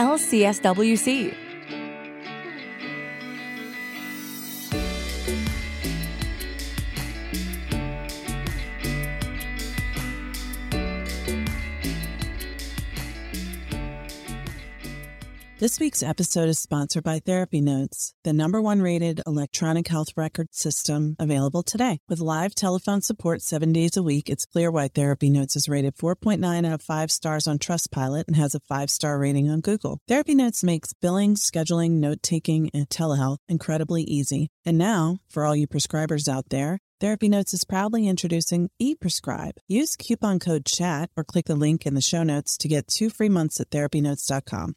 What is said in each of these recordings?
LCSWC. This week's episode is sponsored by Therapy Notes, the number one rated electronic health record system available today. With live telephone support seven days a week, it's clear why Therapy Notes is rated 4.9 out of 5 stars on Trustpilot and has a 5 star rating on Google. Therapy Notes makes billing, scheduling, note taking, and telehealth incredibly easy. And now, for all you prescribers out there, Therapy Notes is proudly introducing ePrescribe. Use coupon code CHAT or click the link in the show notes to get two free months at therapynotes.com.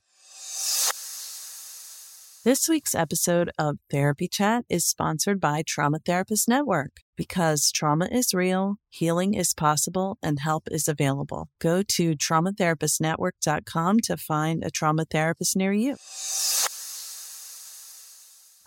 This week's episode of Therapy Chat is sponsored by Trauma Therapist Network. Because trauma is real, healing is possible, and help is available. Go to traumatherapistnetwork.com to find a trauma therapist near you.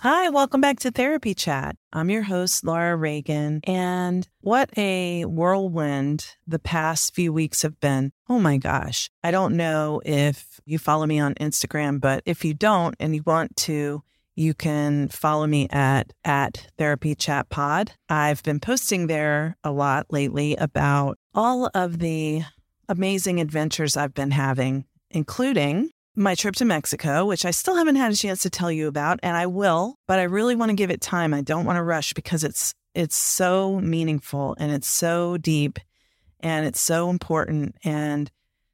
Hi, welcome back to Therapy Chat. I'm your host, Laura Reagan, and what a whirlwind the past few weeks have been. Oh my gosh. I don't know if you follow me on Instagram, but if you don't and you want to, you can follow me at at Therapy Chat Pod. I've been posting there a lot lately about all of the amazing adventures I've been having, including my trip to Mexico, which I still haven't had a chance to tell you about, and I will, but I really want to give it time. I don't want to rush because it's it's so meaningful and it's so deep and it's so important and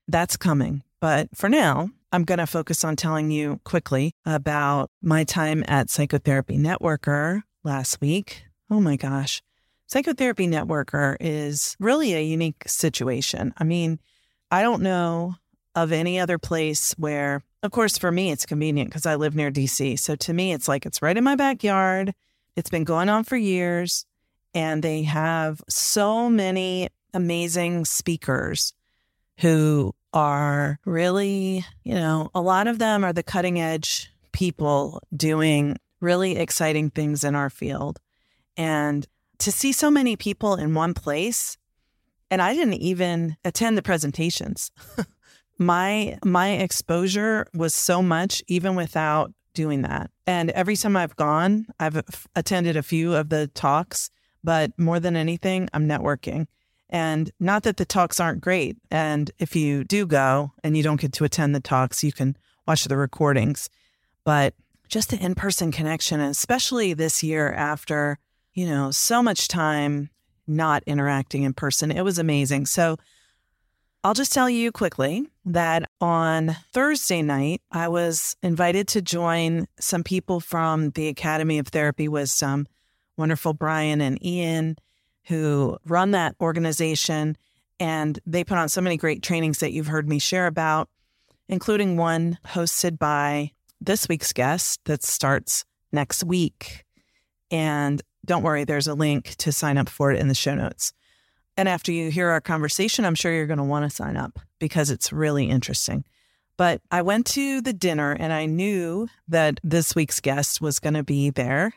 that's coming. But for now, I'm going to focus on telling you quickly about my time at Psychotherapy Networker last week. Oh my gosh. Psychotherapy Networker is really a unique situation. I mean, I don't know of any other place where, of course, for me, it's convenient because I live near DC. So to me, it's like it's right in my backyard. It's been going on for years. And they have so many amazing speakers who are really, you know, a lot of them are the cutting edge people doing really exciting things in our field. And to see so many people in one place, and I didn't even attend the presentations. my my exposure was so much even without doing that. And every time I've gone, I've attended a few of the talks, but more than anything, I'm networking. And not that the talks aren't great. And if you do go and you don't get to attend the talks, you can watch the recordings. But just the in person connection, especially this year after, you know, so much time not interacting in person, it was amazing. So I'll just tell you quickly that on Thursday night, I was invited to join some people from the Academy of Therapy Wisdom, wonderful Brian and Ian, who run that organization. And they put on so many great trainings that you've heard me share about, including one hosted by this week's guest that starts next week. And don't worry, there's a link to sign up for it in the show notes. And after you hear our conversation, I'm sure you're going to want to sign up because it's really interesting. But I went to the dinner and I knew that this week's guest was going to be there.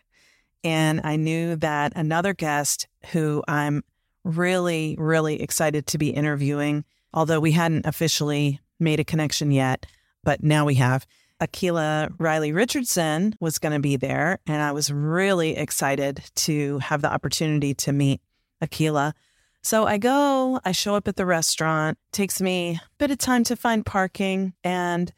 And I knew that another guest who I'm really, really excited to be interviewing, although we hadn't officially made a connection yet, but now we have. Akila Riley Richardson was going to be there, and I was really excited to have the opportunity to meet Akila. So I go, I show up at the restaurant, takes me a bit of time to find parking, and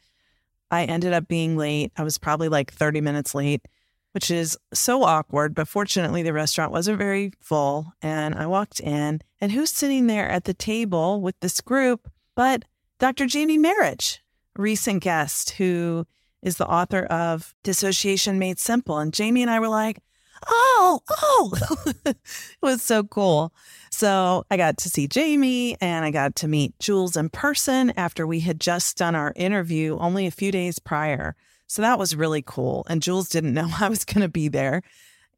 I ended up being late. I was probably like 30 minutes late, which is so awkward. But fortunately, the restaurant wasn't very full. And I walked in, and who's sitting there at the table with this group but Dr. Jamie Marich, recent guest who is the author of Dissociation Made Simple. And Jamie and I were like, oh, oh, it was so cool. So I got to see Jamie and I got to meet Jules in person after we had just done our interview only a few days prior. So that was really cool. And Jules didn't know I was going to be there.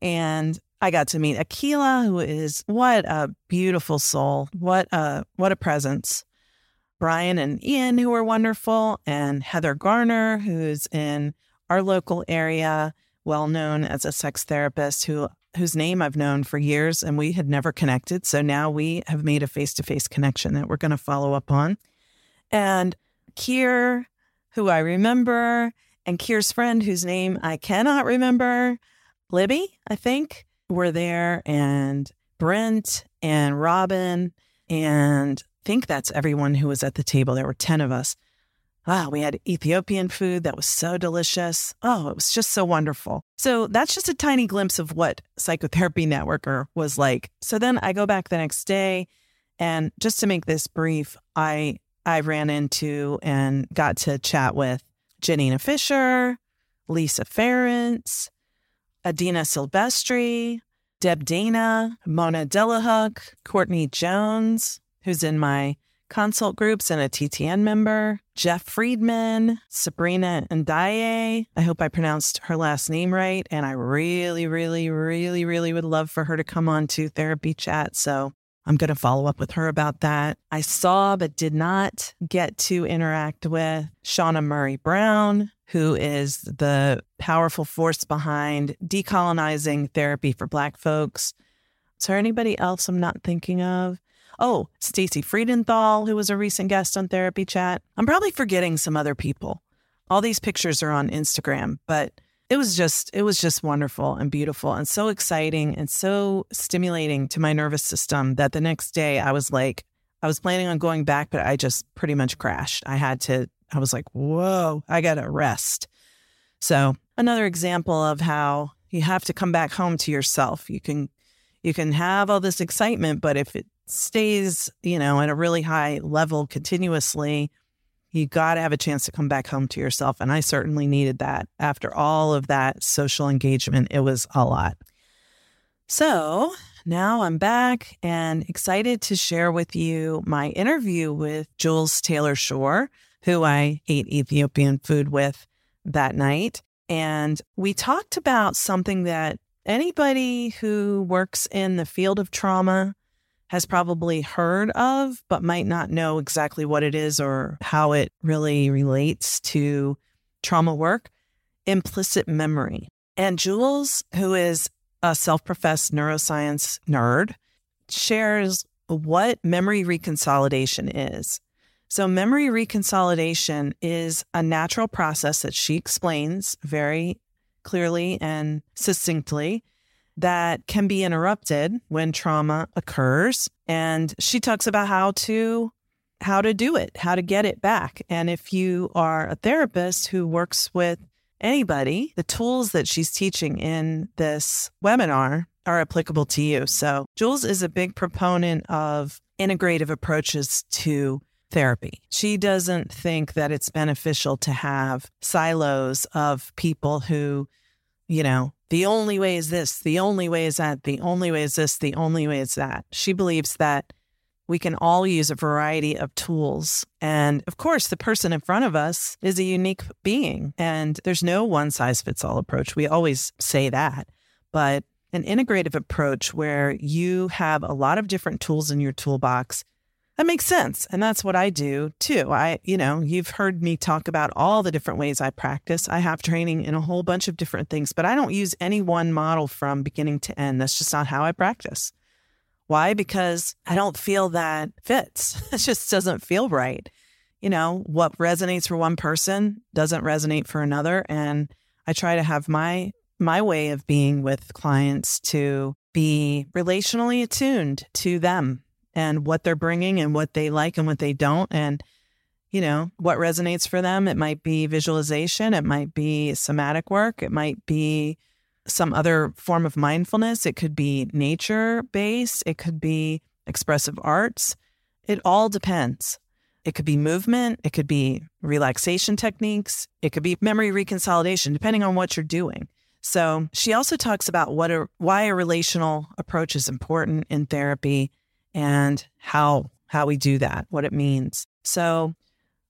And I got to meet Akila, who is what a beautiful soul. What a what a presence. Brian and Ian, who are wonderful, and Heather Garner, who's in our local area, well known as a sex therapist who whose name I've known for years and we had never connected. So now we have made a face to face connection that we're going to follow up on. And Kier, who I remember, and Kier's friend, whose name I cannot remember, Libby, I think, were there, and Brent and Robin. And I think that's everyone who was at the table. There were 10 of us. Wow, we had Ethiopian food that was so delicious. Oh, it was just so wonderful. So that's just a tiny glimpse of what Psychotherapy Networker was like. So then I go back the next day and just to make this brief, I I ran into and got to chat with Janina Fisher, Lisa Ferentz, Adina Silvestri, Deb Dana, Mona Delahooke, Courtney Jones, who's in my consult groups and a TTN member, Jeff Friedman, Sabrina Ndaye. I hope I pronounced her last name right. And I really, really, really, really would love for her to come on to therapy chat. So I'm going to follow up with her about that. I saw but did not get to interact with Shauna Murray Brown, who is the powerful force behind decolonizing therapy for Black folks. Is there anybody else I'm not thinking of? Oh, Stacey Freedenthal, who was a recent guest on Therapy Chat. I'm probably forgetting some other people. All these pictures are on Instagram, but it was just it was just wonderful and beautiful and so exciting and so stimulating to my nervous system that the next day I was like I was planning on going back, but I just pretty much crashed. I had to I was like, whoa, I gotta rest. So another example of how you have to come back home to yourself. You can you can have all this excitement, but if it stays, you know, at a really high level continuously, you got to have a chance to come back home to yourself. And I certainly needed that after all of that social engagement. It was a lot. So now I'm back and excited to share with you my interview with Jules Taylor Shore, who I ate Ethiopian food with that night. And we talked about something that anybody who works in the field of trauma has probably heard of, but might not know exactly what it is or how it really relates to trauma work implicit memory. And Jules, who is a self professed neuroscience nerd, shares what memory reconsolidation is. So, memory reconsolidation is a natural process that she explains very clearly and succinctly that can be interrupted when trauma occurs. And she talks about how to how to do it how to get it back. And if you are a therapist who works with anybody the tools that she's teaching in this webinar are applicable to you. So jules is a big proponent of integrative approaches to therapy. She doesn't think that it's beneficial to have silos of people who, you know, the only way is this, the only way is that, the only way is this, the only way is that. She believes that we can all use a variety of tools. And of course, the person in front of us is a unique being, and there's no one size fits all approach. We always say that. But an integrative approach where you have a lot of different tools in your toolbox, that makes sense. And that's what I do too. I, you know, you've heard me talk about all the different ways I practice. I have training in a whole bunch of different things, but I don't use any one model from beginning to end. That's just not how I practice. Why? Because I don't feel that fits. It just doesn't feel right. You know, what resonates for one person doesn't resonate for another. And I try to have my my way of being with clients to be relationally attuned to them and what they're bringing and what they like and what they don't. And, you know, what resonates for them. It might be visualization, it might be somatic work, it might be some other form of mindfulness. It could be nature based, it could be expressive arts. It all depends. It could be movement, it could be relaxation techniques, it could be memory reconsolidation, depending on what you're doing. So she also talks about what a, why a relational approach is important in therapy and how how we do that, what it means. So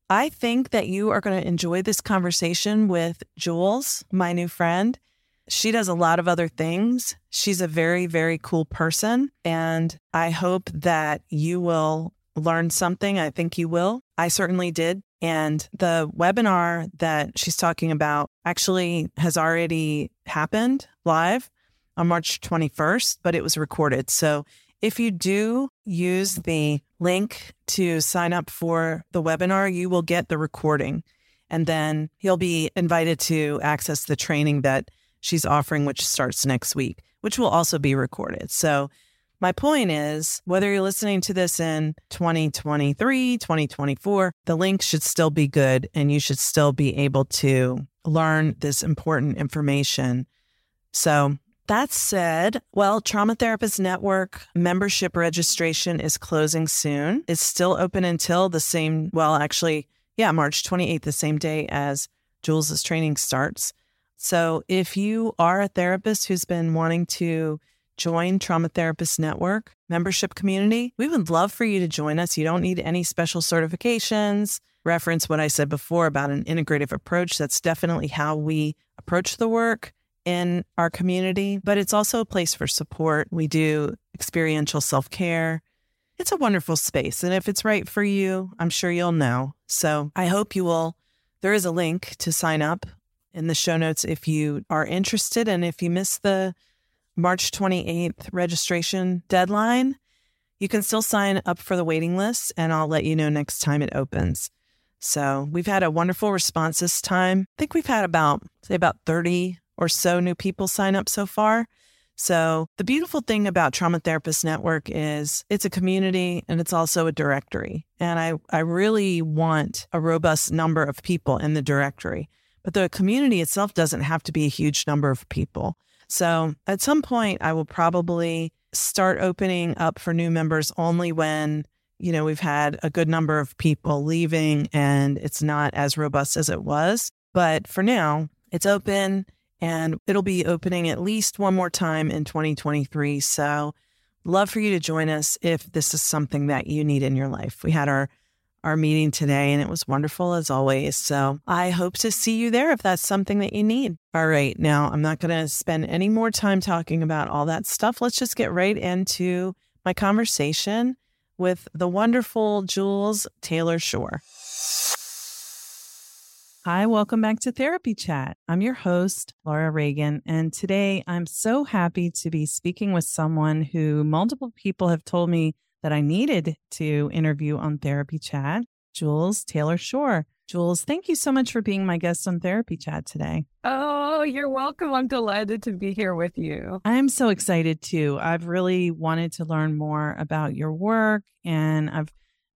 I think that you are going to enjoy this conversation with Jules, my new friend. She does a lot of other things. She's a very, very cool person. And I hope that you will learn something. I think you will. I certainly did. And the webinar that she's talking about actually has already happened live on March 21st, but it was recorded. So if you do use the link to sign up for the webinar, you will get the recording. And then you'll be invited to access the training that she's offering, which starts next week, which will also be recorded. So, my point is whether you're listening to this in 2023, 2024, the link should still be good and you should still be able to learn this important information. So, that said, well, Trauma Therapist Network membership registration is closing soon. It's still open until the same, well, actually, yeah, March 28th, the same day as Jules's training starts. So if you are a therapist who's been wanting to join Trauma Therapist Network membership community, we would love for you to join us. You don't need any special certifications. Reference what I said before about an integrative approach. That's definitely how we approach the work in our community, but it's also a place for support. We do experiential self care. It's a wonderful space. And if it's right for you, I'm sure you'll know. So I hope you will. There is a link to sign up in the show notes if you are interested. And if you miss the March 28th registration deadline, you can still sign up for the waiting list and I'll let you know next time it opens. So we've had a wonderful response this time. I think we've had about, say, about 30 or so new people sign up so far. So the beautiful thing about Trauma Therapist Network is it's a community and it's also a directory. And I, I really want a robust number of people in the directory. But the community itself doesn't have to be a huge number of people. So at some point, I will probably start opening up for new members only when, you know, we've had a good number of people leaving and it's not as robust as it was. But for now, it's open and it'll be opening at least one more time in 2023. So love for you to join us if this is something that you need in your life. We had our our meeting today, and it was wonderful as always. So I hope to see you there if that's something that you need. All right. Now, I'm not going to spend any more time talking about all that stuff. Let's just get right into my conversation with the wonderful Jules Taylor Shore. Hi, welcome back to Therapy Chat. I'm your host, Laura Reagan, and today I'm so happy to be speaking with someone who multiple people have told me that I needed to interview on Therapy Chat, Jules Taylor Shore. Jules, thank you so much for being my guest on Therapy Chat today. Oh, you're welcome. I'm delighted to be here with you. I'm so excited too. I've really wanted to learn more about your work and I've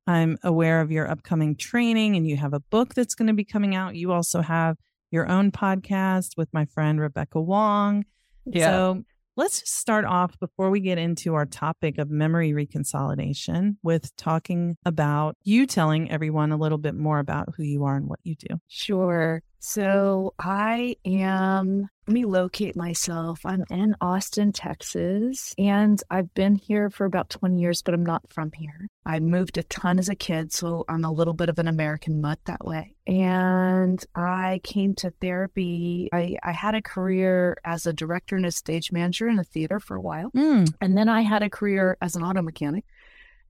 I'm aware of your upcoming training and you have a book that's going to be coming out. You also have your own podcast with my friend Rebecca Wong. Yeah. So Let's just start off before we get into our topic of memory reconsolidation with talking about you telling everyone a little bit more about who you are and what you do. Sure. So I am, me locate myself. I'm in Austin, Texas, and I've been here for about 20 years, but I'm not from here. I moved a ton as a kid, so I'm a little bit of an American mutt that way. And I came to therapy. I, I had a career as a director and a stage manager in a theater for a while. Mm. And then I had a career as an auto mechanic.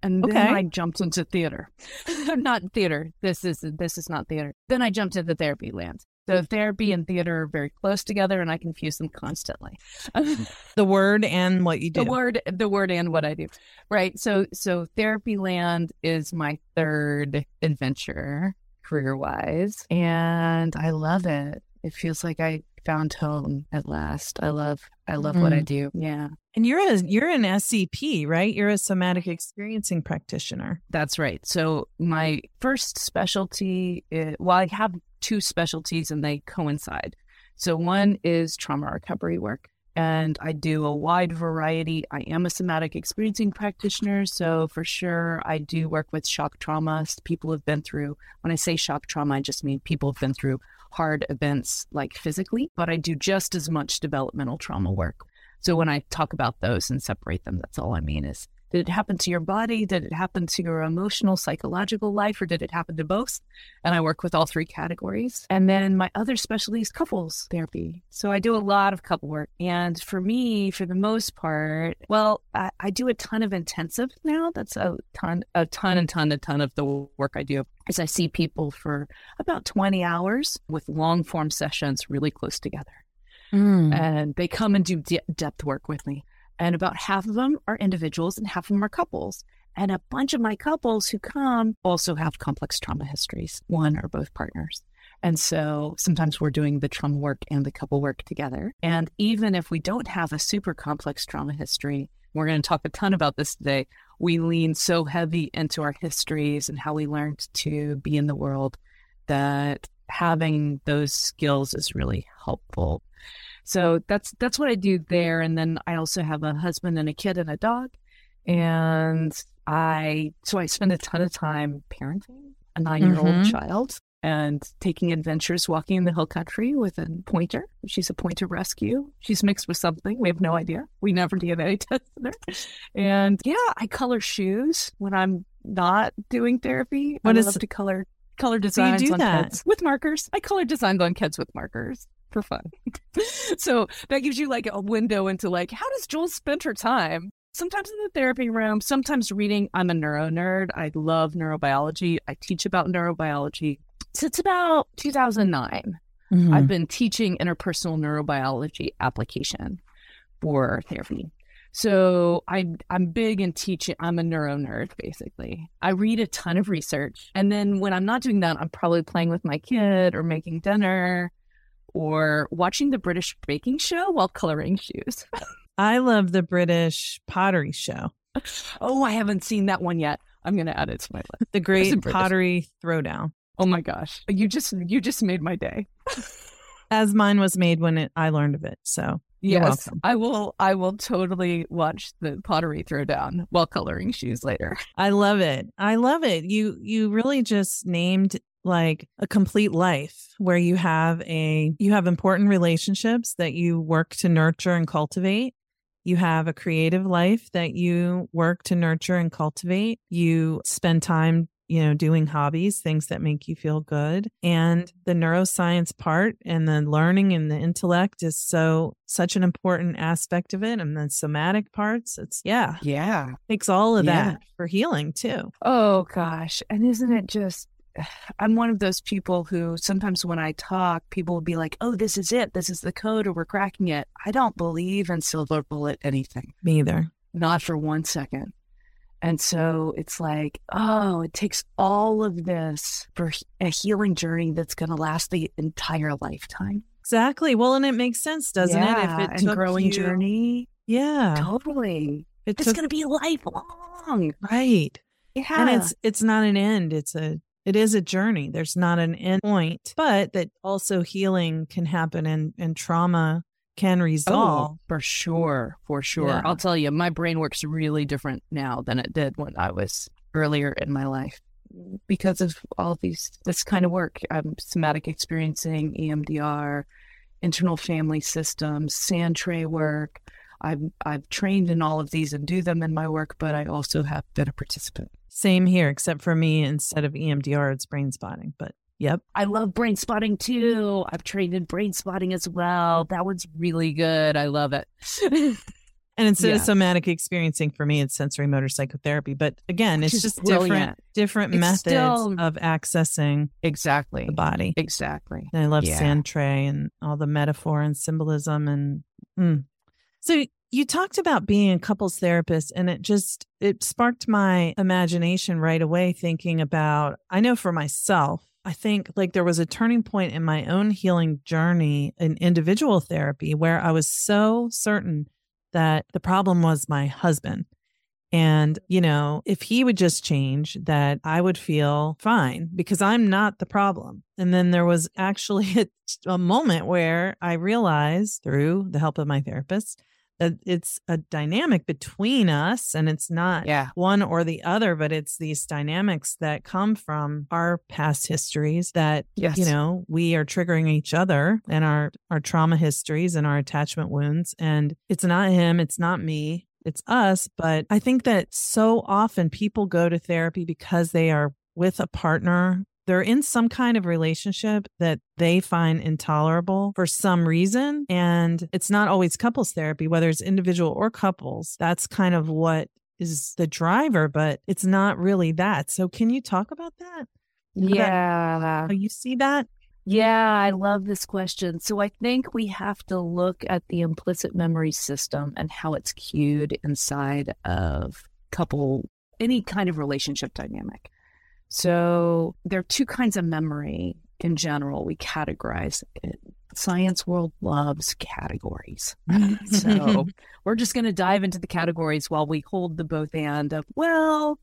And then Okay. I jumped into theater. not theater. This is this is not theater. Then I jumped into therapy land. So therapy and theater are very close together, and I confuse them constantly. Mm-hmm. The word and what you do. the word, the word, and what I do. Right. So so therapy land is my third adventure career wise, and I love it. It feels like I found home at last. I love I love what I mm-hmm. do. Yeah. And you're a you're an SEP, right? You're a somatic experiencing practitioner. That's right. So my first specialty, is, well, I have two specialties and they coincide. So one is trauma recovery work, and I do a wide variety. I am a somatic experiencing practitioner, so for sure I do work with shock trauma. People have been through. When I say shock trauma, I just mean people have been through hard events like physically, but I do just as much developmental trauma work. So when I talk about those and separate them, that's all I mean is did it happen to your body? Did it happen to your emotional, psychological life, or did it happen to both? And I work with all three categories. And then my other specialty is couples therapy. So I do a lot of couple work. And for me, for the most part, well, I, I do a ton of intensive now. That's a ton, a ton, and ton, a ton of the work I do. Is I see people for about 20 hours with long form sessions really close together mm. and they come and do de- depth work with me. And about half of them are individuals and half of them are couples. And a bunch of my couples who come also have complex trauma histories, one or both partners. And so sometimes we're doing the trauma work and the couple work together. And even if we don't have a super complex trauma history, we're going to talk a ton about this today. We lean so heavy into our histories and how we learned to be in the world that having those skills is really helpful. So that's that's what I do there. And then I also have a husband and a kid and a dog. And I so I spend a ton of time parenting a nine year old Mhm. child and taking adventures walking in the hill country with a pointer. She's a pointer rescue. She's mixed with something. We have no idea. We never DNA tested her. And yeah, I color shoes when I'm not doing therapy. What I is- love to color color designs So you do on that? kids with markers. I color designs on kids with markers for fun. so that gives you like a window into like how does Jules spend her time? Sometimes in the therapy room, sometimes reading. I'm a neuro nerd. I love neurobiology. I teach about neurobiology. Since about 2009, Mhm. I've been teaching interpersonal neurobiology application for therapy. So I I'm big in teaching. I'm a neuro nerd basically. I read a ton of research, and then when I'm not doing that, I'm probably playing with my kid or making dinner, or watching the British baking show while coloring shoes. I love the British pottery show, oh, I haven't seen that one yet. I'm gonna add it to my list. the Great Pottery Throwdown, Oh my gosh, you just you just made my day. as mine was made when it, I learned of it. So yes. I will. I will totally watch the pottery throwdown while coloring shoes later. I love it. I love it. You you really just named like a complete life where you have a you have important relationships that you work to nurture and cultivate. You have a creative life that you work to nurture and cultivate. You spend time, you know, doing hobbies, things that make you feel good. And the neuroscience part and the learning and the intellect is so such an important aspect of it. And the somatic parts, it's yeah, Yeah. takes all of Yeah. that for healing too. Oh gosh, and isn't it just? I'm one of those people who sometimes when I talk, people will be like, "Oh, this is it. This is the code, or we're cracking it." I don't believe in silver bullet anything, Me either. not for one second. And so it's like, oh, it takes all of this for a healing journey that's going to last the entire lifetime. Exactly. Well, and it makes sense, doesn't it? Yeah, If it and growing you- journey, yeah, totally. it It's took going to be lifelong. right, Yeah, and it's it's not an end. It's a it is a journey. There's not an end point, but that also healing can happen and and trauma can oh, resolve. Oh, for sure, for sure. Yeah. I'll tell you, my brain works really different now than it did when I was earlier in my life because of all these this kind of work. I'm somatic experiencing, EMDR, internal family systems, sand tray work. I've I've trained in all of these and do them in my work, but I also have been a participant. Same here, except for me, instead of EMDR, it's brain spotting. But yep, I love brain spotting too. I've trained in brain spotting as well. That one's really good. I love it. And instead Yeah. of somatic experiencing, for me, it's sensorimotor psychotherapy. But again, Which it's just brilliant. different, different It's methods still- of accessing Exactly. the body. Exactly. And I love Yeah. sand tray and all the metaphor and symbolism and mm. So you talked about being a couples therapist and it just it sparked my imagination right away thinking about I know for myself I think like there was a turning point in my own healing journey in individual therapy where I was so certain that the problem was my husband and, you know, if he would just change, that I would feel fine because I'm not the problem. And then there was actually a, a moment where I realized through the help of my therapist that it's a dynamic between us and it's not Yeah. one or the other, but it's these dynamics that come from our past histories that Yes. you know we are triggering each other and our our trauma histories and our attachment wounds and it's not him it's not me it's us but i think that so often people go to therapy because they are with a partner they're in some kind of relationship that they find intolerable for some reason and it's not always couples therapy whether it's individual or couples that's kind of what is the driver but it's not really that so can you talk about that Yeah. how you see that Yeah, I love this question. So I think we have to look at the implicit memory system and how it's cued inside of couple any kind of relationship dynamic. So there are two kinds of memory in general. We categorize it. Science world loves categories. So we're just going to dive into the categories while we hold the both and of, well,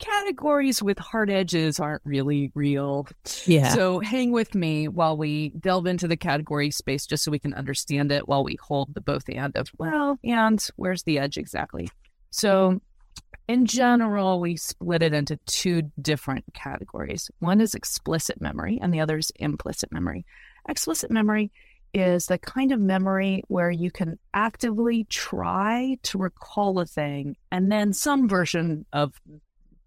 categories with hard edges aren't really real. yeah So hang with me while we delve into the category space just so we can understand it while we hold the both and of, well, and where's the edge exactly? So in general, we split it into two different categories. One is explicit memory and the other is implicit memory. Explicit memory is the kind of memory where you can actively try to recall a thing and then some version of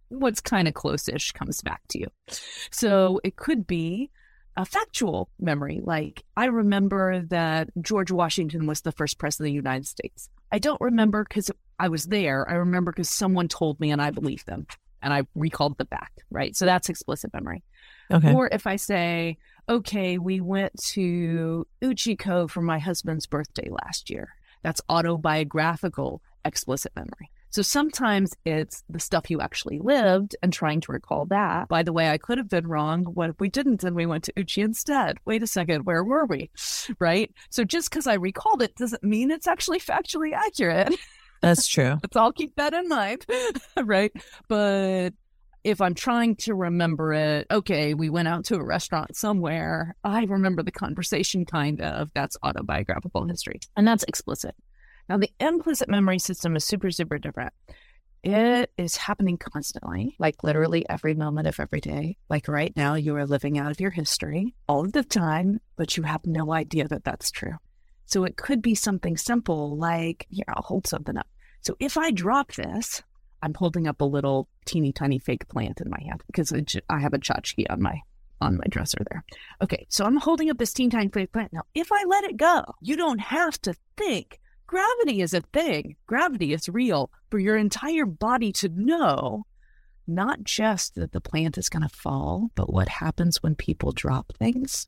what's kind of close-ish comes back to you. So it could be a factual memory, like I remember that George Washington was the first president of the United States. I don't remember because I was there. I remember because someone told me and I believed them and I recalled the fact, right? So that's explicit memory. okay Or if I say, okay, we went to Uchiko for my husband's birthday last year, that's autobiographical explicit memory. So sometimes it's the stuff you actually lived and trying to recall that. By the way, I could have been wrong. What if we didn't and we went to Uchi instead? Wait a second, where were we? Right? So just because I recalled it doesn't mean it's actually factually accurate. that's true Let's all keep that in mind, right? But if I'm trying to remember it, okay, we went out to a restaurant somewhere. I remember the conversation, kind of. That's autobiographical history. And that's explicit. Now, the implicit memory system is super, super different. It is happening constantly, like literally every moment of every day. Like right now, you are living out of your history all the time, but you have no idea that that's true. So it could be something simple like, here, I'll hold something up. So if I drop this, I'm holding up a little teeny tiny fake plant in my hand because I have a tchotchke on my on my dresser there. Okay, so I'm holding up this teeny tiny fake plant. Now, if I let it go, you don't have to think. Gravity is a thing. Gravity is real for your entire body to know not just that the plant is going to fall, but what happens when people drop things,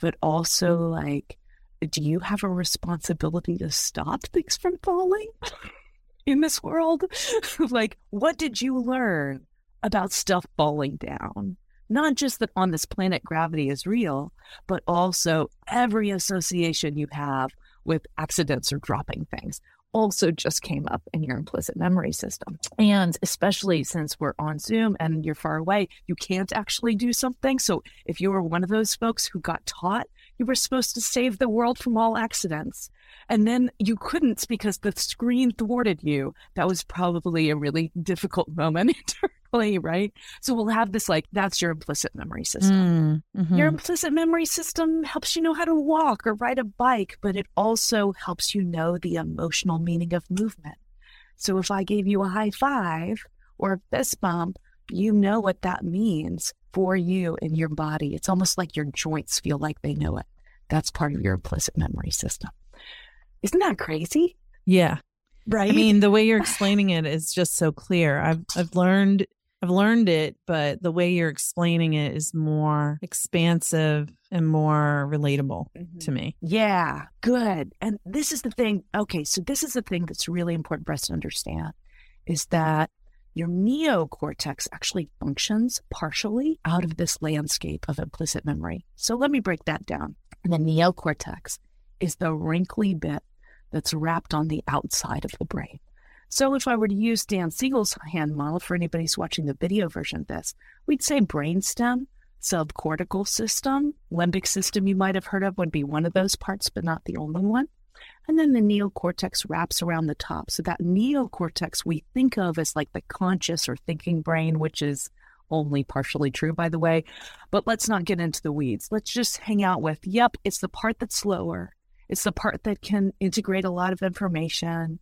but also like, do you have a responsibility to stop things from falling in this world? like, what did you learn about stuff falling down? Not just that on this planet gravity is real, but also every association you have with accidents or dropping things also just came up in your implicit memory system. And especially since we're on Zoom and you're far away, you can't actually do something. So if you were one of those folks who got taught you were supposed to save the world from all accidents, and then you couldn't because the screen thwarted you, that was probably a really difficult moment internally, right? So we'll have this like, that's your implicit memory system. Mm, mhm. Your implicit memory system helps you know how to walk or ride a bike, but it also helps you know the emotional meaning of movement. So if I gave you a high five or a fist bump, you know what that means for you in your body. It's almost like your joints feel like they know it. That's part of your implicit memory system. Isn't that crazy? Yeah. right? I mean, the way you're explaining it is just so clear. I've I've learned I've learned it, but the way you're explaining it is more expansive and more relatable mm-hmm. to me. Yeah, good. And this is the thing. Okay, so this is the thing that's really important for us to understand is that your neocortex actually functions partially out of this landscape of implicit memory. So let me break that down. The neocortex is the wrinkly bit that's wrapped on the outside of the brain. So if I were to use Dan Siegel's hand model for anybody who's watching the video version of this, we'd say brainstem, subcortical system, limbic system you might have heard of would be one of those parts, but not the only one. And then the neocortex wraps around the top. So that neocortex we think of as like the conscious or thinking brain, which is only partially true, by the way. But let's not get into the weeds. Let's just hang out with, yep, it's the part that's slower. It's the part that can integrate a lot of information.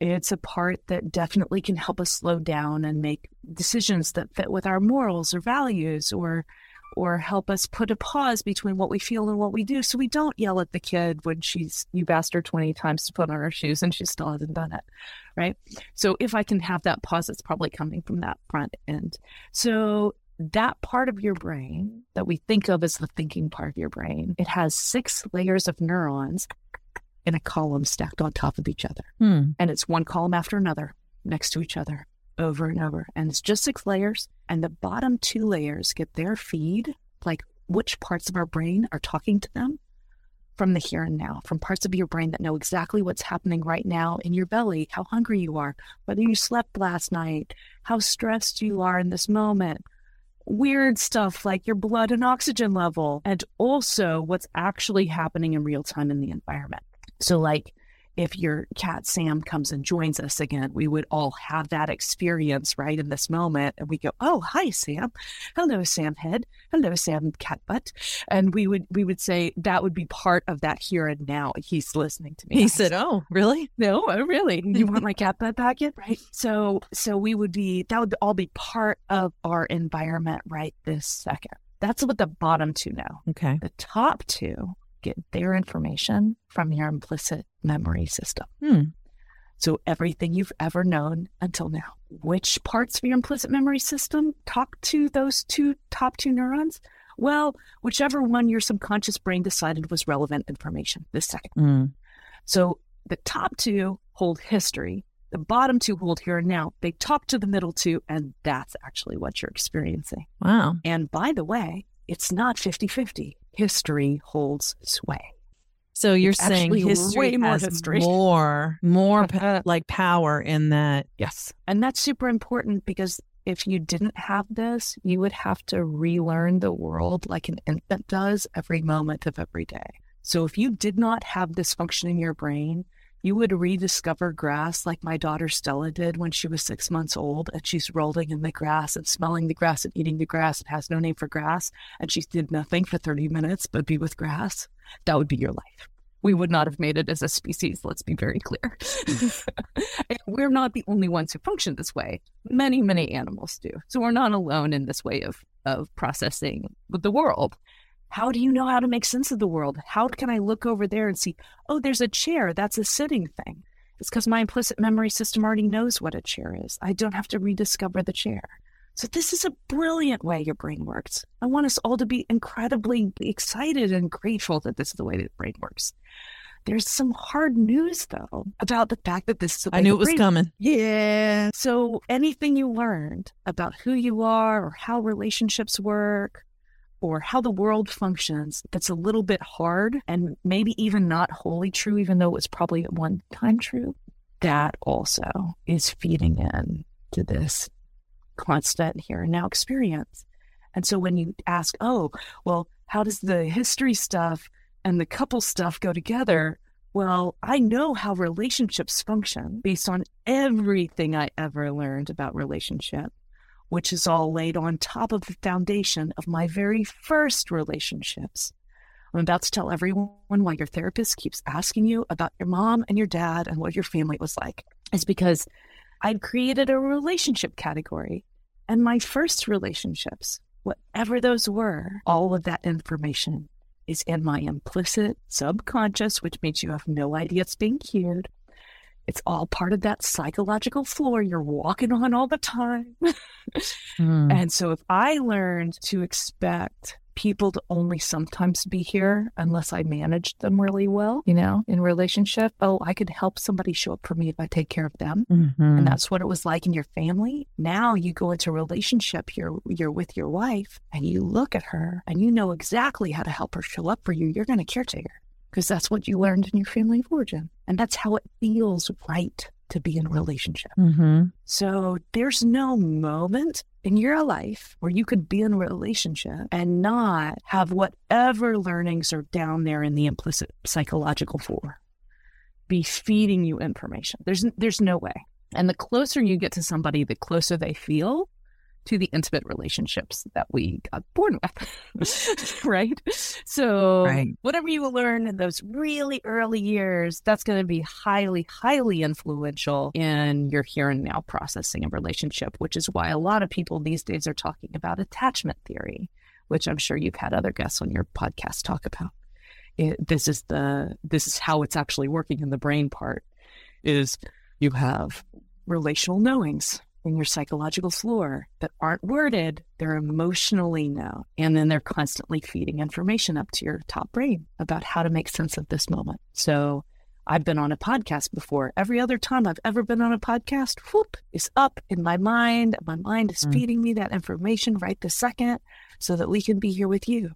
It's a part that definitely can help us slow down and make decisions that fit with our morals or values or or help us put a pause between what we feel and what we do so we don't yell at the kid when she's you've asked her 20 times to put on her shoes and she still hasn't done it right? So if i can have that pause it's probably coming from that front end. So that part of your brain that we think of as the thinking part of your brain it has six layers of neurons in a column stacked on top of each other. Hmm. and it's one column after another next to each other over and over. And it's just six layers. And the bottom two layers get their feed, like which parts of our brain are talking to them from the here and now, from parts of your brain that know exactly what's happening right now in your belly, how hungry you are, whether you slept last night, how stressed you are in this moment. Weird stuff like your blood and oxygen level, and also what's actually happening in real time in the environment. So, like if your cat Sam comes and joins us again, we would all have that experience right in this moment. And we go, Oh, hi, Sam. Hello, Sam Head. Hello, Sam Cat Butt. And we would we would say that would be part of that here and now. He's listening to me. He said, Oh, really? No, oh, really. You want my cat butt back packet? Right. So so we would be that would all be part of our environment right this second. That's what the bottom two know. Okay. The top two get their information from your implicit memory system. Hmm. So, everything you've ever known until now. Which parts of your implicit memory system talk to those two top two neurons? Well, whichever one your subconscious brain decided was relevant information this second. Mm. So, the top two hold history, the bottom two hold here and now. They talk to the middle two, and that's actually what you're experiencing. Wow. And by the way, it's not 50 50 history holds sway. So you're it's saying history more has history. more, more like power in that. Yes. And that's super important because if you didn't have this, you would have to relearn the world like an infant does every moment of every day. So if you did not have this function in your brain, you would rediscover grass like my daughter Stella did when she was six months old, and she's rolling in the grass and smelling the grass and eating the grass and has no name for grass, and she did nothing for 30 minutes but be with grass. That would be your life. We would not have made it as a species, let's be very clear. we're not the only ones who function this way. Many, many animals do. So we're not alone in this way of, of processing the world. How do you know how to make sense of the world? How can I look over there and see, oh, there's a chair. That's a sitting thing. It's because my implicit memory system already knows what a chair is. I don't have to rediscover the chair. So, this is a brilliant way your brain works. I want us all to be incredibly excited and grateful that this is the way the brain works. There's some hard news, though, about the fact that this is. I knew it was brain... coming. Yeah. So, anything you learned about who you are or how relationships work or how the world functions that's a little bit hard and maybe even not wholly true, even though it was probably at one time true, that also is feeding in to this constant here and now experience. And so when you ask, oh, well, how does the history stuff and the couple stuff go together? Well, I know how relationships function based on everything I ever learned about relationship which is all laid on top of the foundation of my very first relationships. I'm about to tell everyone why your therapist keeps asking you about your mom and your dad and what your family was like. It's because I'd created a relationship category, and my first relationships, whatever those were, all of that information is in my implicit subconscious, which means you have no idea it's being cued. It's all part of that psychological floor you're walking on all the time. Mm. And so if I learned to expect people to only sometimes be here unless I managed them really well, you know, in relationship, oh, I could help somebody show up for me if I take care of them. Mhm. And that's what it was like in your family. Now you go into a relationship, you're you're with your wife and you look at her and you know exactly how to help her show up for you. You're gonna caretaker because that's what you learned in your family of origin. And that's how it feels right to be in a relationship. Mhm. So there's no moment in your life where you could be in a relationship and not have whatever learnings are down there in the implicit psychological floor be feeding you information. There's there's no way. And the closer you get to somebody, the closer they feel to the intimate relationships that we got born with. right? So Right. whatever you learn in those really early years, that's going to be highly, highly influential in your here and now processing of relationship, which is why a lot of people these days are talking about attachment theory, which I'm sure you've had other guests on your podcast talk about. It, this is the this is how it's actually working in the brain part is you have relational knowings in your psychological floor that aren't worded, they're emotionally known. And then they're constantly feeding information up to your top brain about how to make sense of this moment. So I've been on a podcast before. Every other time I've ever been on a podcast, whoop, is up in my mind. My mind is Mm. feeding me that information right this second so that we can be here with you.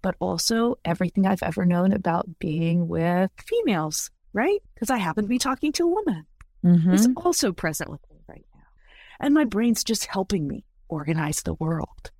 But also everything I've ever known about being with females, right? Because I happen to be talking to a woman Mhm. is also present with me right now. And my brain's just helping me organize the world.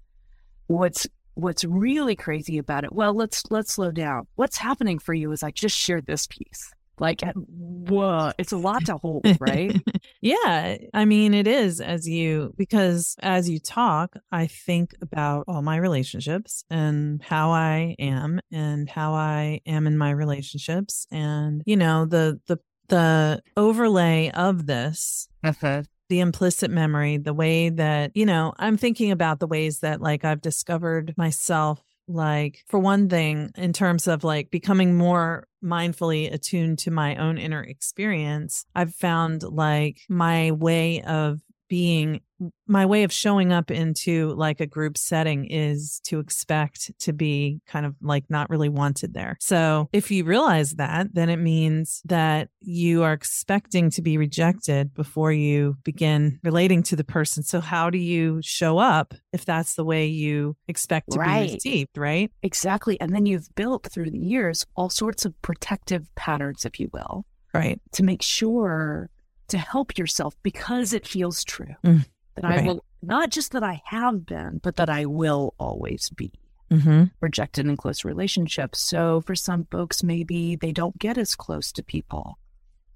What's what's really crazy about it? Well, let's let's slow down. What's happening for you is I just shared this piece. Like uh, whoa, it's a lot to hold, right? Yeah, I mean, it is as you, because as you talk, I think about all my relationships and how I am and how I am in my relationships. And, you know, the, the, the overlay of this, mm-hmm. The implicit memory, the way that, you know, I'm thinking about the ways that like I've discovered myself like for one thing in terms of like becoming more mindfully attuned to my own inner experience i've found like my way of being my way of showing up into like a group setting is to expect to be kind of like not really wanted there. So if you realize that, then it means that you are expecting to be rejected before you begin relating to the person. So how do you show up if that's the way you expect to Right. be received, right? exactly. And then you've built through the years all sorts of protective patterns, if you will, Right. to make sure to help yourself because it feels true. Mm, that I will not just that I have been, but that I will always be. Mm-hmm. rejected in close relationships. So for some folks, maybe they don't get as close to people.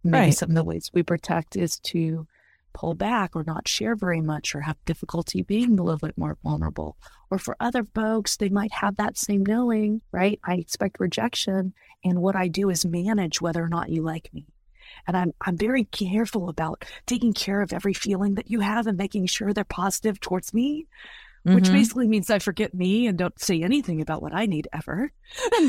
Maybe Right. some of the ways we protect is to pull back or not share very much or have difficulty being a little bit more vulnerable. Or for other folks, they might have that same knowing, right? I expect rejection. And what I do is manage whether or not you like me. And I'm I'm very careful about taking care of every feeling that you have and making sure they're positive towards me which Mhm. basically means I forget me and don't say anything about what I need ever.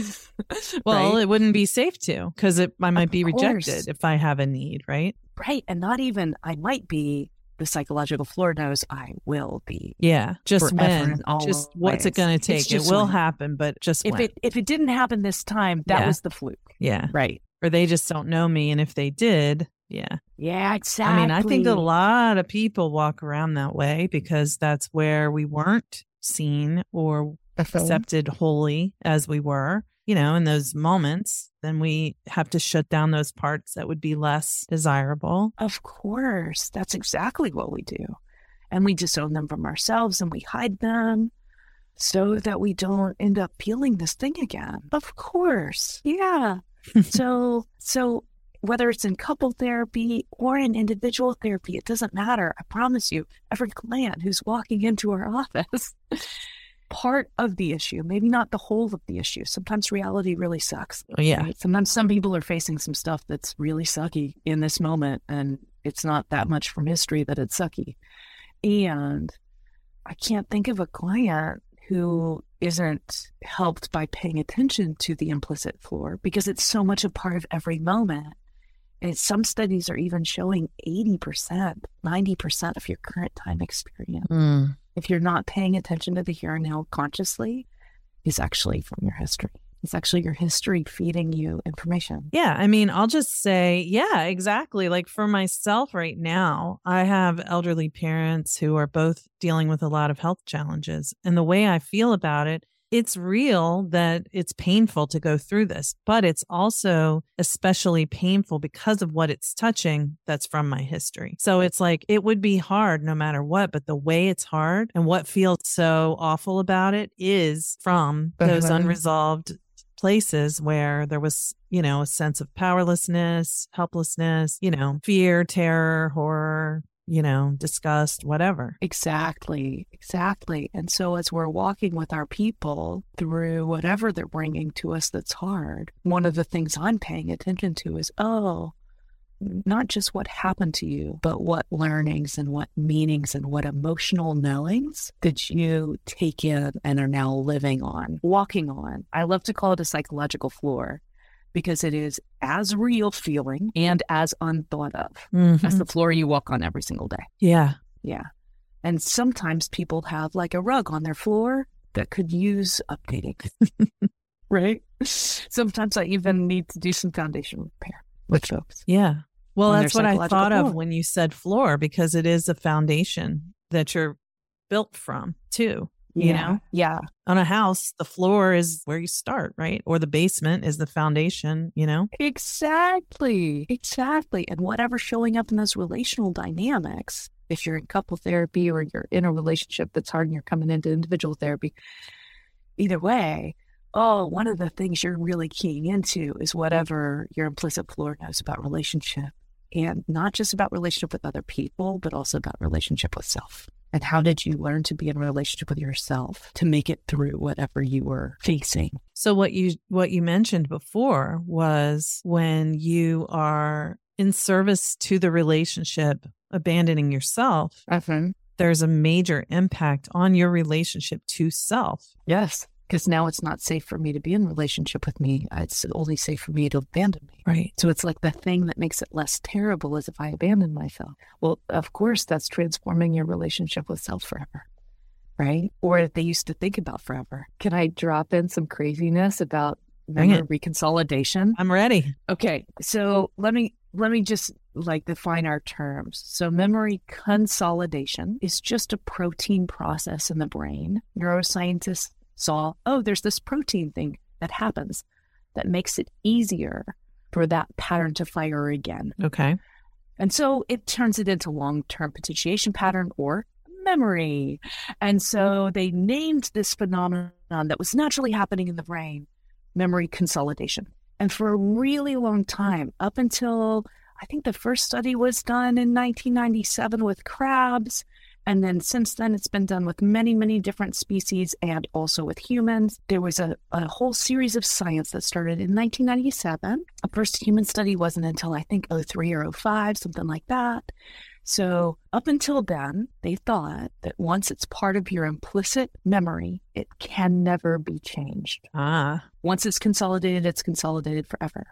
well, right? it wouldn't be safe to because it I might be course. rejected if I have a need, right? right. And not even I might be the psychological floor knows I will be. Yeah, just when, just what's it going to take? It will when. happen, but just If when. it if it didn't happen this time, that Yeah. was the fluke. yeah, Right. Or they just don't know me, and if they did, yeah. Yeah, exactly. I mean, I think a lot of people walk around that way because that's where we weren't seen or accepted wholly as we were. You know, in those moments, then we have to shut down those parts that would be less desirable. Of course. That's exactly what we do. And we disown them from ourselves and we hide them so that we don't end up peeling this thing again. Of course. Yeah. So so whether it's in couple therapy or in individual therapy, it doesn't matter. I promise you, every client who's walking into our office, part of the issue, maybe not the whole of the issue. Sometimes reality really sucks. Oh, yeah. Right? Sometimes some people are facing some stuff that's really sucky in this moment, and it's not that much from history that it's sucky. And I can't think of a client who isn't helped by paying attention to the implicit floor because it's so much a part of every moment. And some studies are even showing 80%, 90% of your current time experience, Mm. if you're not paying attention to the here and now consciously, is actually from your history. It's actually your history feeding you information. Yeah, I mean, I'll just say, yeah, exactly. Like for myself right now, I have elderly parents who are both dealing with a lot of health challenges. And the way I feel about it, it's real that it's painful to go through this, but it's also especially painful because of what it's touching that's from my history. So it's like it would be hard no matter what, but the way it's hard and what feels so awful about it is from those unresolved places where there was, you know, a sense of powerlessness, helplessness, you know, fear, terror, horror, you know, disgust, whatever. Exactly, exactly. And so, as we're walking with our people through whatever they're bringing to us that's hard, one of the things I'm paying attention to is oh, not just what happened to you, but what learnings and what meanings and what emotional knowings did you take in and are now living on, walking on. I love to call it a psychological floor because it is as real feeling and as unthought of Mhm. as the floor you walk on every single day. Yeah. Yeah. And sometimes people have like a rug on their floor that could use updating. right? Sometimes I even need to do some foundation repair with folks. Yeah. Well, that's what I thought of when you said floor because it is a foundation that you're built from too. You know, Yeah. on a house, the floor is where you start, right? Or the basement is the foundation, you know? Exactly. Exactly. And whatever's showing up in those relational dynamics, if you're in couple therapy or you're in a relationship that's hard and you're coming into individual therapy, either way, oh, one of the things you're really keying into is mm-hmm. whatever your implicit floor knows about relationship. And not just about relationship with other people, but also about relationship with self. And how did you learn to be in a relationship with yourself to make it through whatever you were facing? So what you what you mentioned before was when you are in service to the relationship, abandoning yourself, mm-hmm. there's a major impact on your relationship to self. Yes. Because now it's not safe for me to be in relationship with me. Uh, it's only safe for me to abandon me. Right. So it's like the thing that makes it less terrible is if I abandon myself. Well, of course, that's transforming your relationship with self forever. Right. Or they used to think about forever. Can I drop in some craziness about memory reconsolidation? I'm ready. Okay, so let me let me just like define our terms. So memory consolidation is just a protein process in the brain. Neuroscientists saw, oh, there's this protein thing that happens that makes it easier for that pattern to fire again. Okay. And so it turns it into long-term potentiation pattern or memory. And so they named this phenomenon that was naturally happening in the brain memory consolidation. And for a really long time, up until I think the first study was done in 1997 with crabs. And then since then, it's been done with many, many different species and also with humans. There was a, a whole series of science that started in 1997. A first human study wasn't until I think 03 or 05, something like that. So, up until then, they thought that once it's part of your implicit memory, it can never be changed. Ah. Once it's consolidated, it's consolidated forever.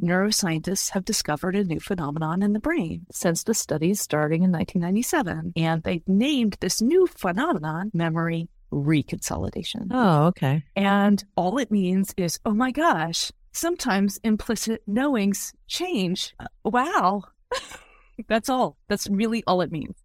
Neuroscientists have discovered a new phenomenon in the brain since the studies starting in 1997. And they've named this new phenomenon memory reconsolidation. Oh, okay. And all it means is, oh my gosh, sometimes implicit knowings change. Wow. That's all. That's really all it means.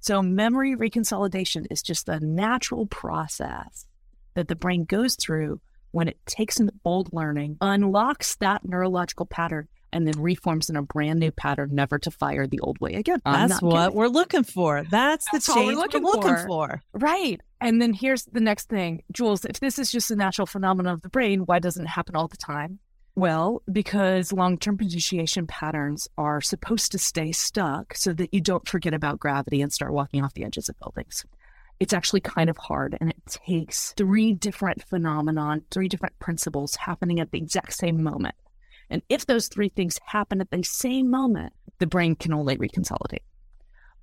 So, memory reconsolidation is just a natural process that the brain goes through when it takes an old learning, unlocks that neurological pattern, and then reforms in a brand new pattern, never to fire the old way again. That's what kidding. we're looking for. That's the That's we're change we're looking looking, for. for. Right. And then here's the next thing, Jules, if this is just a natural phenomenon of the brain, why doesn't it happen all the time? Well, because long term potentiation patterns are supposed to stay stuck so that you don't forget about gravity and start walking off the edges of buildings. It's actually kind of hard and it takes three different phenomenon, three different principles happening at the exact same moment. And if those three things happen at the same moment, the brain can only reconsolidate.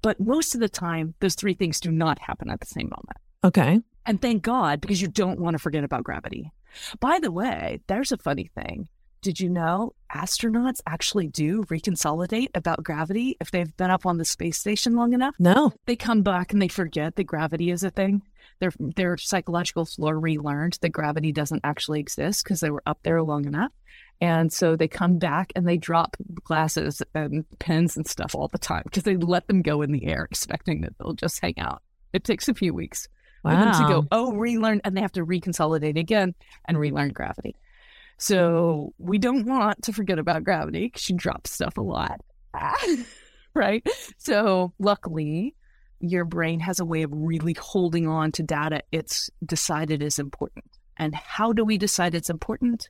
But most of the time, those three things do not happen at the same moment. Okay. And thank God, because you don't want to forget about gravity. By the way, there's a funny thing. Did you know astronauts actually do reconsolidate about gravity if they've been up on the space station long enough? No. They come back and they forget that gravity is a thing. Their their psychological floor relearned that gravity doesn't actually exist because they were up there long enough. And so they come back and they drop glasses and pens and stuff all the time because they let them go in the air, expecting that they'll just hang out. It takes a few weeks for them to go, oh, relearn, and they have to reconsolidate again and relearn gravity. So we don't want to forget about gravity because she drops stuff a lot. right? So luckily, your brain has a way of really holding on to data it's decided is important. And how do we decide it's important?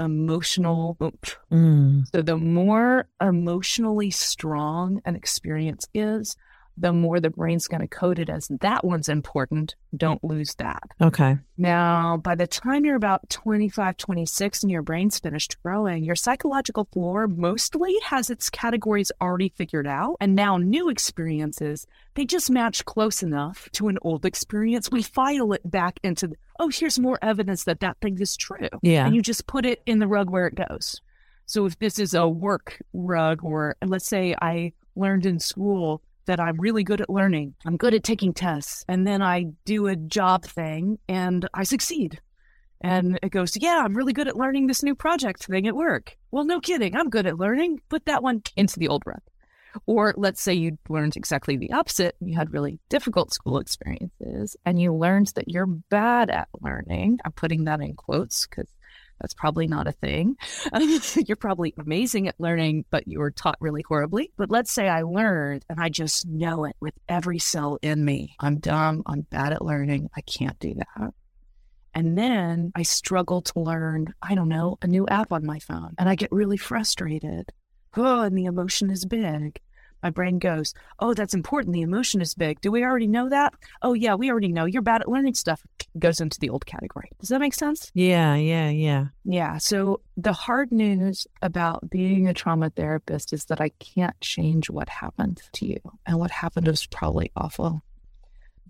Emotional. Mm. So the more emotionally strong an experience is, the more the brain's going to code it as that one's important. Don't lose that. Okay. Now, by the time you're about 25, 26 and your brain's finished growing, your psychological floor mostly has its categories already figured out. And now new experiences, they just match close enough to an old experience. We file it back into, the, oh, here's more evidence that that thing is true. Yeah. And you just put it in the rug where it goes. So if this is a work rug, or let's say I learned in school that I'm really good at learning. I'm good at taking tests. And then I do a job thing and I succeed. And it goes, yeah, I'm really good at learning this new project thing at work. Well, no kidding. I'm good at learning. Put that one into the old run. Or let's say you learned exactly the opposite. You had really difficult school experiences and you learned that you're bad at learning. I'm putting that in quotes because that's probably not a thing. You're probably amazing at learning, but you were taught really horribly. But let's say I learned and I just know it with every cell in me. I'm dumb. I'm bad at learning. I can't do that. And then I struggle to learn, I don't know, a new app on my phone and I get really frustrated. Oh, and the emotion is big. My brain goes, Oh, that's important. The emotion is big. Do we already know that? Oh, yeah, we already know. You're bad at learning stuff. Goes into the old category. Does that make sense? Yeah, yeah, yeah. Yeah. So the hard news about being a trauma therapist is that I can't change what happened to you. And what happened was probably awful.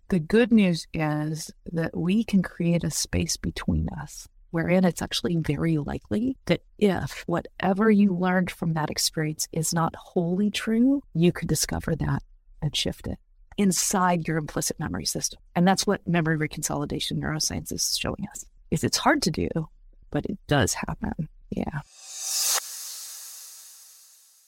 The good news is that we can create a space between us wherein it's actually very likely that if whatever you learned from that experience is not wholly true, you could discover that and shift it inside your implicit memory system. And that's what memory reconsolidation neuroscience is showing us. Is it's hard to do, but it does happen. Yeah.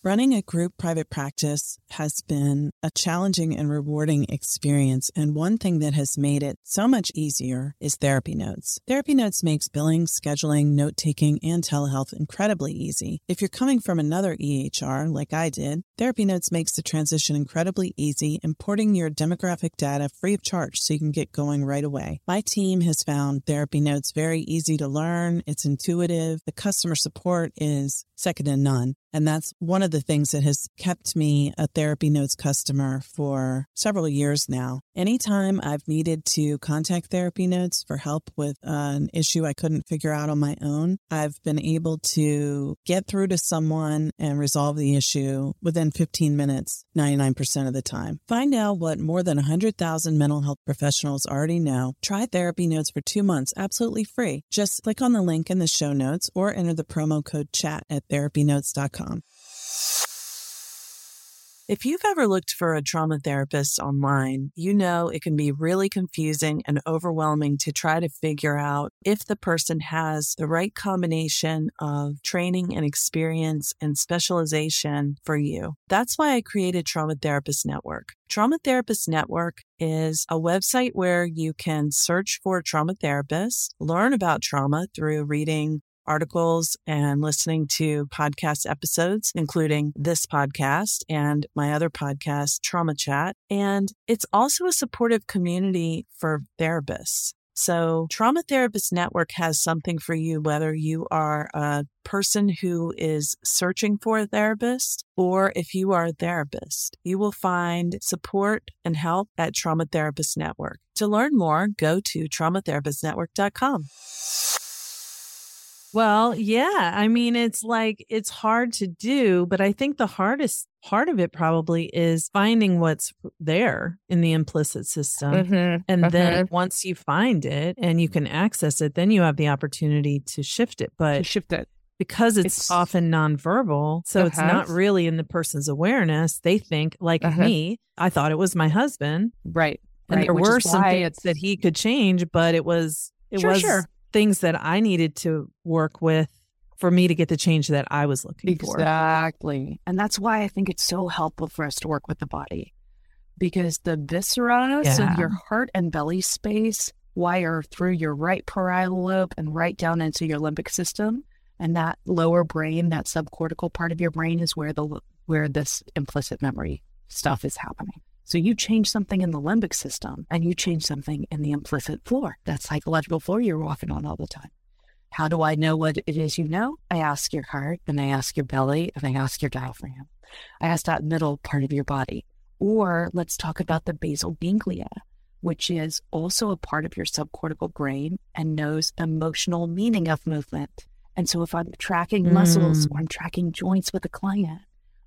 Running a group private practice has been a challenging and rewarding experience. And one thing that has made it so much easier is Therapy Notes. Therapy Notes makes billing, scheduling, note taking, and telehealth incredibly easy. If you're coming from another EHR like I did, Therapy Notes makes the transition incredibly easy, importing your demographic data free of charge so you can get going right away. My team has found Therapy Notes very easy to learn, it's intuitive, the customer support is second to none. And that's one of the things that has kept me a Therapy Notes customer for several years now. Anytime I've needed to contact Therapy Notes for help with an issue I couldn't figure out on my own, I've been able to get through to someone and resolve the issue within 15 minutes, 99% of the time. Find out what more than 100,000 mental health professionals already know. Try Therapy Notes for two months absolutely free. Just click on the link in the show notes or enter the promo code chat at therapynotes.com. If you've ever looked for a trauma therapist online, you know it can be really confusing and overwhelming to try to figure out if the person has the right combination of training and experience and specialization for you. That's why I created Trauma Therapist Network. Trauma Therapist Network is a website where you can search for trauma therapists, learn about trauma through reading articles and listening to podcast episodes, including this podcast and my other podcast, Trauma Chat. And it's also a supportive community for therapists. So, Trauma Therapist Network has something for you, whether you are a person who is searching for a therapist or if you are a therapist. You will find support and help at Trauma Therapist Network. To learn more, go to traumatherapistnetwork.com. Well, yeah. I mean, it's like it's hard to do, but I think the hardest part of it probably is finding what's there in the implicit system. Mm-hmm. And then once you find it and you can access it, then you have the opportunity to shift it. But shift it. because it's, It's- often nonverbal, so it's not Uh-huh. really in the person's awareness. It's not really in the person's awareness. They think, like Uh-huh. me, I thought it was my husband, Right. and right, there which were some things that he could change, but it was it Sure, was sure. Things that I needed to work with for me to get the change that I was looking for. Exactly. And that's why I think it's so helpful for us to work with the body because the viscera, so Yeah. your heart and belly space, wire through your right parietal lobe and right down into your limbic system. And that lower brain, that subcortical part of your brain is where the where this implicit memory stuff is happening. So you change something in the limbic system and you change something in the implicit floor, that psychological floor you're walking on all the time. How do I know what it is you know? I ask your heart and I ask your belly and I ask your diaphragm. I ask that middle part of your body. Or let's talk about the basal ganglia, which is also a part of your subcortical brain and knows emotional meaning of movement. And so if I'm tracking muscles mm. or I'm tracking joints with a client,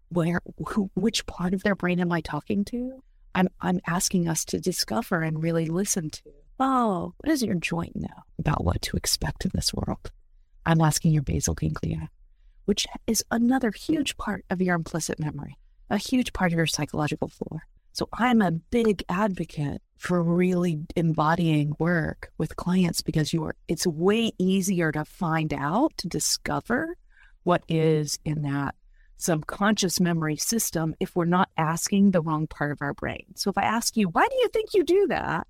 where who, which part of their brain am I talking to? I'm I'm asking us to discover and really listen to. Oh, what does your joint know about what to expect in this world? I'm asking your basal ganglia, which is another huge part of your implicit memory, a huge part of your psychological floor. So I'm a big advocate for really embodying work with clients because you are it's way easier to find out, to discover what is in that subconscious memory system if we're not asking the wrong part of our brain. So if I ask you, why do you think you do that?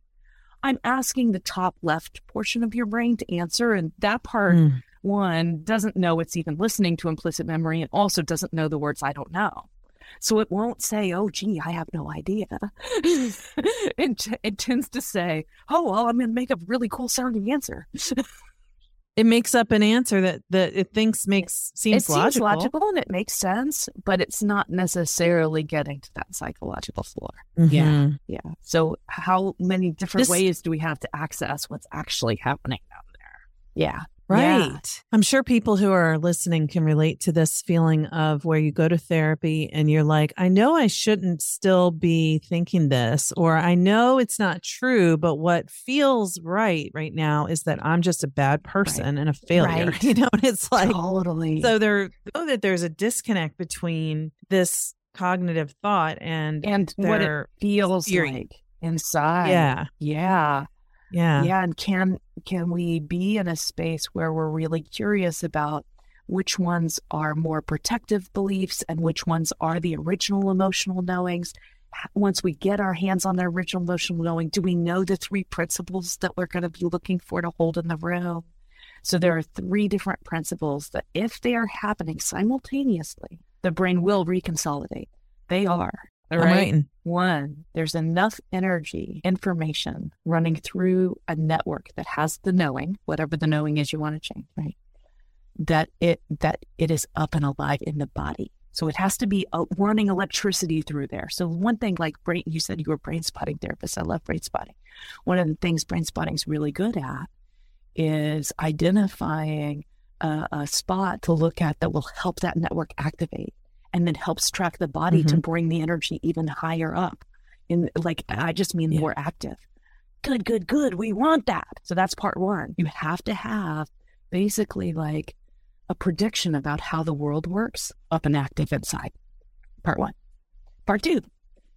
I'm asking the top left portion of your brain to answer. And that part, Mm. one, doesn't know it's even listening to implicit memory and also doesn't know the words I don't know. So it won't say, oh, gee, I have no idea. it, t- it tends to say, oh, well, I'm going to make a really cool sounding answer. It makes up an answer that that it thinks makes seems it logical. seems logical and it makes sense, but it's not necessarily getting to that psychological floor. Yeah. Mhm. Yeah. So how many different This- ways do we have to access what's actually happening down there? Yeah. Right. Yeah. I'm sure people who are listening can relate to this feeling of where you go to therapy and you're like, I know I shouldn't still be thinking this, or I know it's not true, but what feels right right now is that I'm just a bad person and a failure. Right. You know, and it's like, totally. so there, know that there's a disconnect between this cognitive thought and, and what it feels theory. like inside. yeah, Yeah. Yeah, Yeah. And can can we be in a space where we're really curious about which ones are more protective beliefs and which ones are the original emotional knowings? Once we get our hands on the original emotional knowing, do we know the three principles that we're going to be looking for to hold in the room? So there are three different principles that if they are happening simultaneously, the brain will reconsolidate. They are. I'm writing. One, there's enough energy, information running through a network that has the knowing, whatever the knowing is you want to change, right? That it that it is up and alive in the body. So it has to be uh, running electricity through there. So one thing, like brain, you said you were a brain spotting therapist. I love brain spotting. One of the things brain spotting is really good at is identifying a, a spot to look at that will help that network activate and then helps track the body to mm-hmm. bring the energy even higher up. In like, I just mean Yeah. more active. Good, good, good. We want that. So that's part one. You have to have basically like a prediction about how the world works up and active inside. Part one. Part two,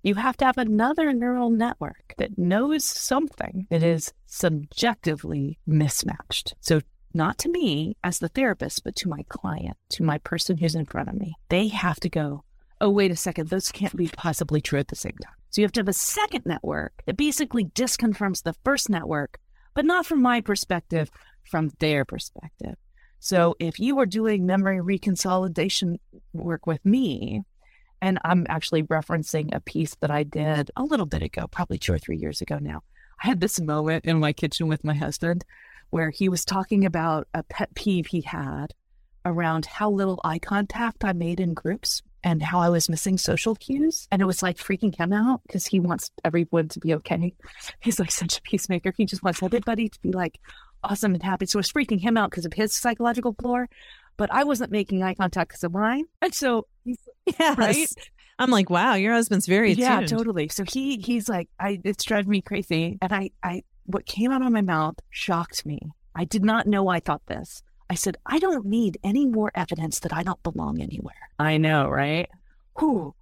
you have to have another neural network that knows something that is subjectively mismatched. So, not to me as the therapist, but to my client, to my person who's in front of me. They have to go, oh, wait a second, those can't be possibly true at the same time. So, you have to have a second network that basically disconfirms the first network, but not from my perspective, from their perspective. So, if you are doing memory reconsolidation work with me, and I'm actually referencing a piece that I did a little bit ago, probably two or three years ago now. I had this moment in my kitchen with my husband where he was talking about a pet peeve he had around how little eye contact I made in groups and how I was missing social cues. And it was like freaking him out because he wants everyone to be okay. He's like such a peacemaker. He just wants everybody to be like awesome and happy. So it's freaking him out because of his psychological floor. But I wasn't making eye contact because of mine. And so he's Yes. Right? I'm like, wow, your husband's very yeah, totally. So he he's like, I it's driving me crazy. And I I what came out of my mouth shocked me. I did not know I thought this. I said, I don't need any more evidence that I don't belong anywhere. I know, right? Whew.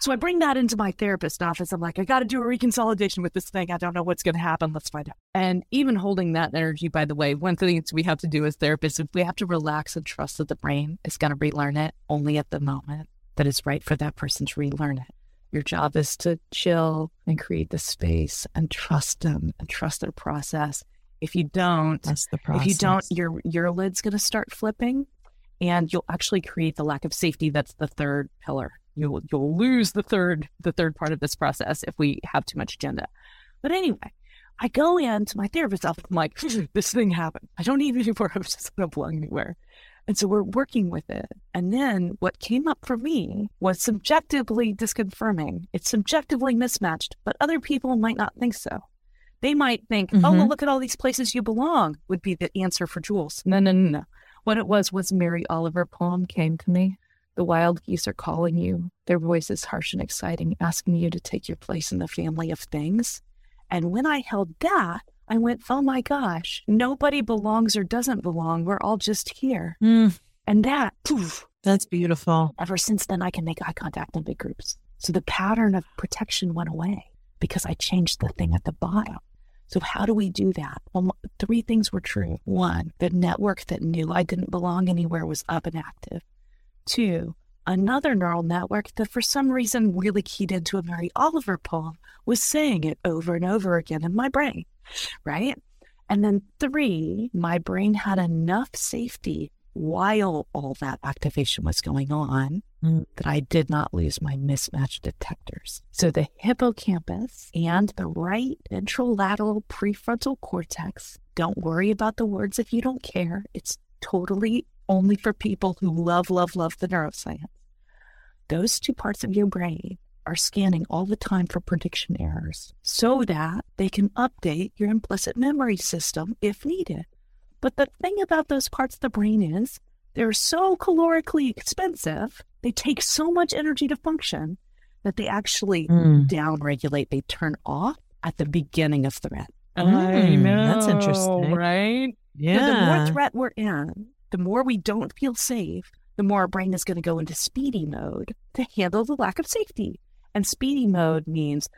So I bring that into my therapist office. I'm like, I got to do a reconsolidation with this thing. I don't know what's going to happen. Let's find out. And even holding that energy, by the way, one thing we have to do as therapists is we have to relax and trust that the brain is going to relearn it only at the moment that it's right for that person to relearn it. Your job is to chill and create the space and trust them and trust their process. If you don't, That's the process. if you don't, your your lid's going to start flipping, and you'll actually create the lack of safety. That's the third pillar. You'll you'll lose the third the third part of this process if we have too much agenda. But anyway, I go into my therapist's office. I'm like, this thing happened. I don't need anymore. I'm just not belong anywhere. And so we're working with it. And then what came up for me was subjectively disconfirming. It's subjectively mismatched, but other people might not think so. They might think, oh, well, Mhm. look at all these places you belong would be the answer for Jules. No, no, no, no. What it was was Mary Oliver poem came to me. The wild geese are calling you. Their voice is harsh and exciting, asking you to take your place in the family of things. And when I held that, I went, oh my gosh, nobody belongs or doesn't belong. We're all just here. Mm, And that, poof, that's beautiful. ever since then, I can make eye contact in big groups. So the pattern of protection went away because I changed the thing at the bottom. So, how do we do that? Well, three things were true. One, the network that knew I didn't belong anywhere was up and active. Two, another neural network that for some reason really keyed into a Mary Oliver poem was saying it over and over again in my brain, right? And then three, my brain had enough safety while all that activation was going on Mm. that I did not lose my mismatch detectors. So the hippocampus and the right ventrolateral prefrontal cortex, don't worry about the words if you don't care. It's totally only for people who love, love, love the neuroscience. Those two parts of your brain are scanning all the time for prediction errors so that they can update your implicit memory system if needed. But the thing about those parts of the brain is they're so calorically expensive, they take so much energy to function that they actually Mm. downregulate, they turn off at the beginning of threat. Mm, that's interesting. right? Yeah. So the more threat we're in, the more we don't feel safe, the more our brain is going to go into speedy mode to handle the lack of safety. And speedy mode means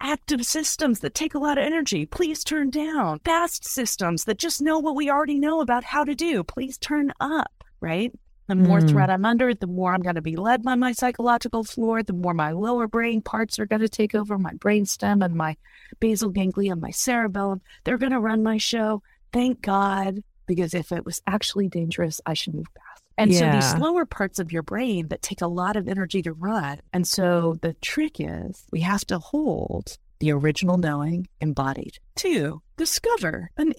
active systems that take a lot of energy. Please turn down. Fast systems that just know what we already know about how to do. Please turn up, right? The more Mm. threat I'm under, the more I'm going to be led by my psychological floor, the more my lower brain parts are going to take over my brainstem and my basal ganglia, and my cerebellum. They're going to run my show. Thank God, because if it was actually dangerous, I should move fast. And so Yeah. these slower parts of your brain that take a lot of energy to run. And so the trick is we have to hold the original knowing embodied. Two, discover an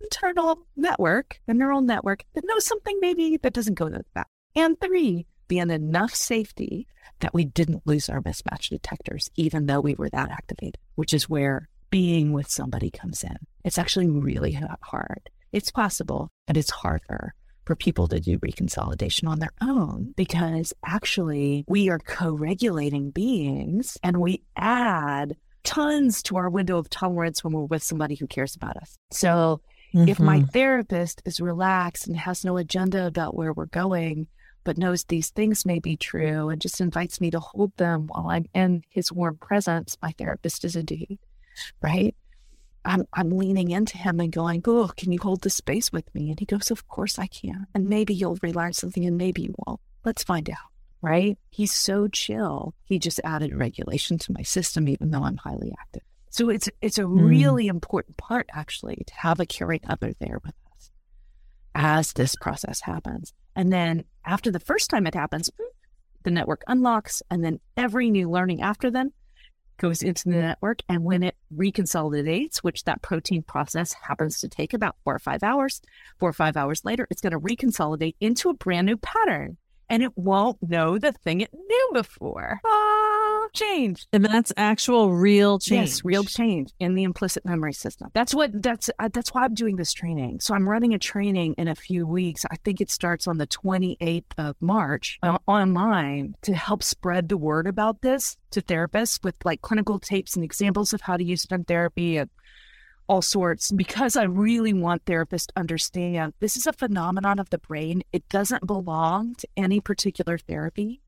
internal network, a neural network that knows something maybe that doesn't go with that. And three, be in enough safety that we didn't lose our mismatch detectors, even though we were that activated, which is where being with somebody comes in. It's actually really ha- hard. It's possible, but it's harder for people to do reconsolidation on their own because actually we are co regulating beings and we add tons to our window of tolerance when we're with somebody who cares about us. So if my Mhm. therapist is relaxed and has no agenda about where we're going, but knows these things may be true and just invites me to hold them while I'm in his warm presence, my therapist is a dude, right? I'm I'm leaning into him and going, Oh, can you hold this space with me? And he goes, Of course I can. And maybe you'll relearn something and maybe you won't. Let's find out. Right? He's so chill. He just added regulation to my system, even though I'm highly active. So it's it's a Hmm. really important part actually to have a caring other there with us as this process happens. And then after the first time it happens, the network unlocks, and then every new learning after then goes into the network. And when it reconsolidates, which that protein process happens to take about four or five hours, four or five hours later, it's going to reconsolidate into a brand new pattern. And it won't know the thing it knew before. Ah, change. And that's actual real change. Yes, real change in the implicit memory system. That's what that's uh, that's why I'm doing this training. So I'm running a training in a few weeks. I think it starts on the 28th of March uh, online to help spread the word about this to therapists with like clinical tapes and examples of how to use it in therapy and all sorts because I really want therapists to understand this is a phenomenon of the brain. It doesn't belong to any particular therapy.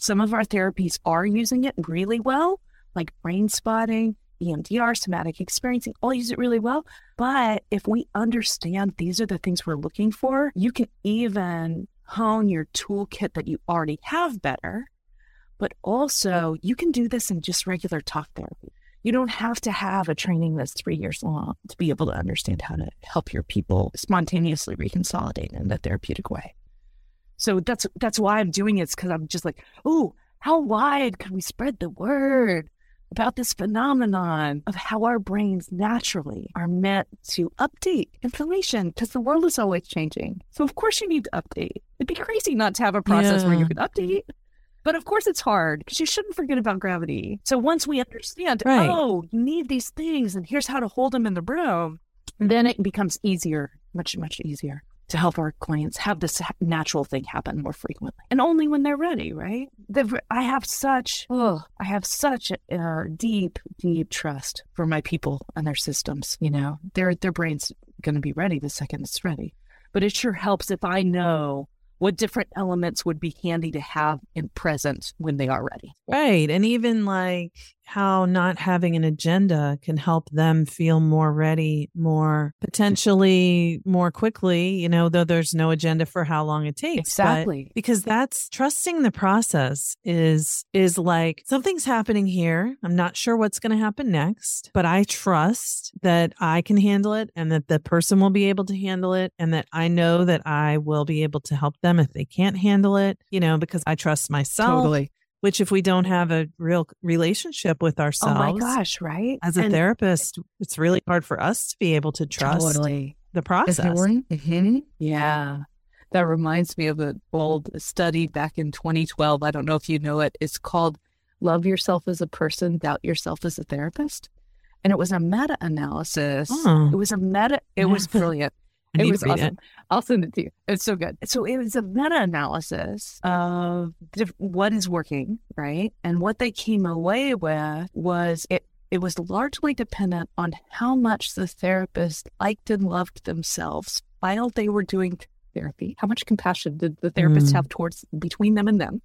Some of our therapies are using it really well, like brain spotting, EMDR, somatic experiencing, all use it really well. But if we understand these are the things we're looking for, you can even hone your toolkit that you already have better. But also, you can do this in just regular talk therapy. You don't have to have a training that's three years long to be able to understand how to help your people spontaneously reconsolidate in a therapeutic way. So that's that's why I'm doing it. It's because I'm just like, oh, how wide can we spread the word about this phenomenon of how our brains naturally are meant to update information because the world is always changing. So of course you need to update. It'd be crazy not to have a process yeah. where you could update. But of course, it's hard because you shouldn't forget about gravity. So once we understand, right. oh, you need these things, and here's how to hold them in the room, then it becomes easier, much, much easier to help our clients have this natural thing happen more frequently and only when they're ready, right? The, I have such, oh, I have such a, a deep, deep trust for my people and their systems. You know, their their brain's going to be ready the second it's ready. But it sure helps if I know what different elements would be handy to have in present when they are ready. Right. And even like how not having an agenda can help them feel more ready, more potentially more quickly, you know, though there's no agenda for how long it takes. Exactly. But because that's trusting the process is is like something's happening here. I'm not sure what's going to happen next, but I trust that I can handle it and that the person will be able to handle it and that I know that I will be able to help them if they can't handle it, you know, because I trust myself. Totally which if we don't have a real relationship with ourselves oh my gosh right as a and therapist it's really hard for us to be able to trust totally. the process mm-hmm. yeah that reminds me of an old study back in 2012 i don't know if you know it it's called love yourself as a person doubt yourself as a therapist and it was a meta-analysis oh. it was a meta it was brilliant I it was awesome. It. I'll send it to you. It's so good. So it was a meta-analysis of diff- what is working, right? And what they came away with was it. It was largely dependent on how much the therapist liked and loved themselves while they were doing therapy. How much compassion did the therapist mm. have towards between them and them?